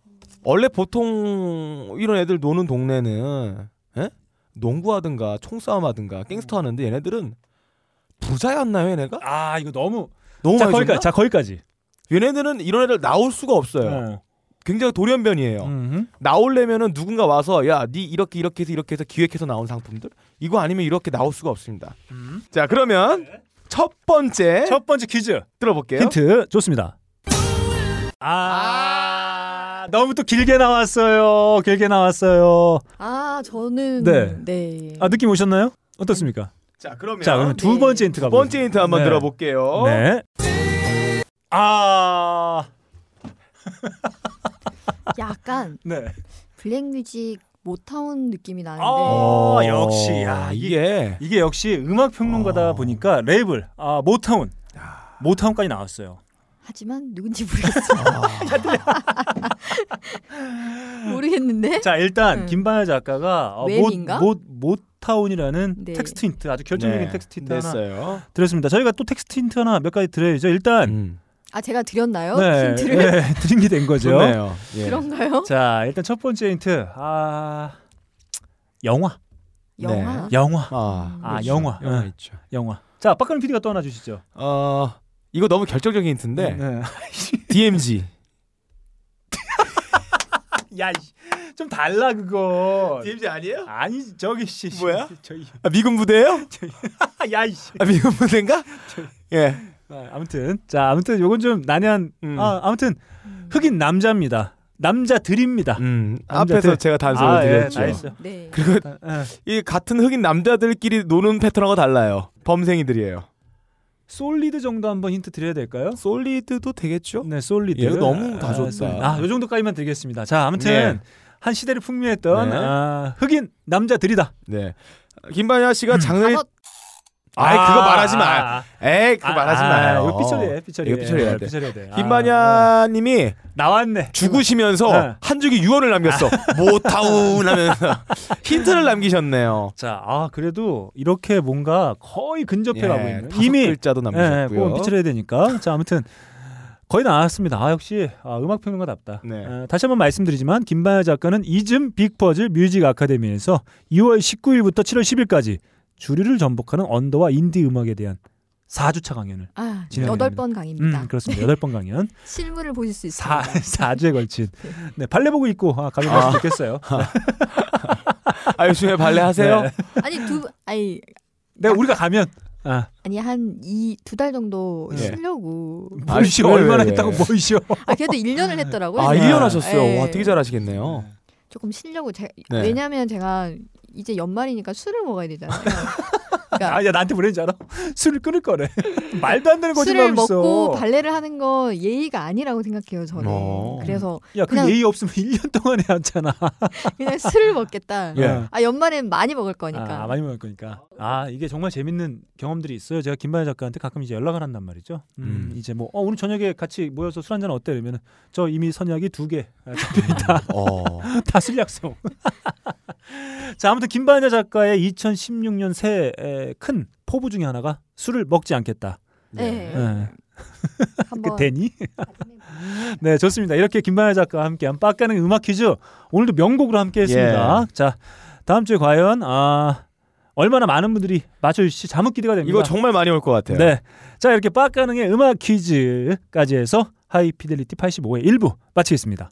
원래 보통 이런 애들 노는 동네는 에? 농구하든가 총싸움하든가 갱스터 하는데 얘네들은 부자였나요 얘네가? 아 이거 너무 너무 자 많이 거기까지 줬나? 자 거기까지. 얘네들은 이런 애들 나올 수가 없어요. 어. 굉장히 돌연변이에요. 음흠. 나오려면은 누군가 와서 야, 네 이렇게 이렇게 해서 이렇게 해서 기획해서 나온 상품들 이거 아니면 이렇게 나올 수가 없습니다. 음. 자, 그러면 첫 번째 첫 번째 퀴즈 들어볼게요. 힌트 좋습니다. 아, 너무 또 길게 나왔어요. 길게 나왔어요. 아 저는 네. 네. 아 느낌 오셨나요? 어떻습니까? 자, 그러면 자 그러면 두 네. 번째 힌트 두 가보죠. 번째 힌트 한번 네. 들어볼게요. 네. 아, [laughs] 약간 네. 블랙뮤직 모타운 느낌이 나는데 아, 역시 야 이게 이게 역시 음악 평론가다 어. 보니까 랩을 아 Motown Motown까지 나왔어요. 하지만 누군지 모르겠어요. [laughs] 모르겠는데. 자 일단 음. 김반야 작가가 어, 랩인가? 모, 모, Motown이라는 네. 텍스트 힌트 아주 결정적인 네, 텍스트 힌트 하나 냈어요. 드렸습니다. 저희가 또 텍스트 힌트 하나 몇 가지 드려야죠. 일단 음. 아 제가 드렸나요? 네, 힌트를 네, [laughs] 드린 게 된 거죠. 예. 그런가요? 자 일단 첫 번째 힌트 아 영화 영화. 아, 영화 음. 아 그렇죠. 영화 영화 응, 있죠. 영화 자 박가능 PD가 또 하나 주시죠. 어, 이거 너무 결정적인 힌트인데 네. [laughs] DMG. 야, 이- 좀 달라 그거. DMG 아니에요? 아니 저기 씨. 뭐야? 저희. 아, 미군 부대예요? [laughs] [laughs] 야 이 씨. 아, 미군 부대인가? 예. 아, 아무튼 자 아무튼 요건 좀 난해한. 음. 아 아무튼 흑인 남자입니다. 남자들입니다. 음, 남자들. 앞에서 제가 단서를 아, 예, 드렸죠. 다 했어요. 네. 그리고 아, 예. 이 같은 흑인 남자들끼리 노는 패턴하고 달라요. 범생이들이에요. 솔리드 정도 한번 힌트 드려야 될까요? 솔리드도 되겠죠? 네, 솔리드. 얘가 너무 다 줬다. 아, 요 정도까지만 드리겠습니다. 자, 아무튼 네. 한 시대를 풍미했던 네. 아, 흑인 남자들이다. 네. 김반야 씨가 음. 장르에 다섯 아이 그거 말하지 마. 아, 에이 그거 말하지 마 요. 이거 삐처리해, 삐처리. 이거 삐처리 해야 돼. 삐처리 해야 돼. 아, 김반야님이 나왔네. 죽으시면서 네. 한 줄기 유언을 남겼어. 모타운 하면서 힌트를 남기셨네요. 자, 아 그래도 이렇게 뭔가 거의 근접해 가고 예, 있는. 이미 글자도 예, 남기셨고요. 꼭 삐처리 해야 되니까. 자, 아무튼 거의 나왔습니다. 아 역시 아, 음악 평론가답다. 네. 어, 다시 한번 말씀드리지만 김반야 작가는 이즘 빅퍼즐 뮤직 아카데미에서 2월 19일부터 7월 10일까지 주류를 전복하는 언더와 인디 음악에 대한 4주차 강연을 아, 진행해야 여덟 됩니다. 번 강의입니다. 음, 그렇습니다. 여덟 번 강연. [laughs] 실물을 보실 수 사, [laughs] 있습니다. 4주에 걸친. 네, 발레복을 입고 아, 가면 아. 좋겠어요. [laughs] 아 요즘에 발레 하세요? 네. 아니 두 아니 네, 우리가 가면 아, 아니 한 이 두 달 정도 예. 쉬려고. 아, 뭐이쇼 왜, 얼마나 왜, 했다고 왜. 뭐이쇼. 아 그래도 1년을 했더라고요. 아 제가. 1년 하셨어요. 예. 와 되게 잘 하시겠네요. 조금 쉬려고 제, 네. 왜냐면 제가 이제 연말이니까 술을 먹어야 되잖아요. [laughs] 그러니까 아, 야 나한테 뭐랬는지 알아? 술을 끊을 거래. [laughs] 말도 안 되는 술을 거짓말하고 있어. 먹고 발레를 하는 거 예의가 아니라고 생각해요 저는. 어. 그래서 야, 그 그냥- 예의 없으면 1년 동안 해왔잖아. 그냥 술을 먹겠다. 예. 아 연말엔 많이 먹을 거니까. 아, 많이 먹을 거니까. 아, 이게 정말 재밌는 경험들이 있어요. 제가 김반야 작가한테 가끔 이제 연락을 한단 말이죠. 음, 음. 이제 뭐 어, 오늘 저녁에 같이 모여서 술 한잔 어때? 이러면은 저 이미 선약이 두 개. 적혀 있다. [laughs] 어. [laughs] 다 술 약속. 자, 아무튼 김반야 작가의 2016년 새해 큰 포부 중에 하나가 술을 먹지 않겠다. 네. 네. [laughs] 한번 그 되니? 네, 좋습니다. 이렇게 김반야 작가와 함께한 빡가는 음악 퀴즈 오늘도 명곡으로 함께했습니다. 예. 자, 다음 주에 과연 아 얼마나 많은 분들이 맞춰주실지 자무 기대가 됩니다. 이거 정말 많이 올 것 같아요. 네, 자 이렇게 빡가능의 음악 퀴즈까지 해서 하이피델리티 85회 1부 마치겠습니다.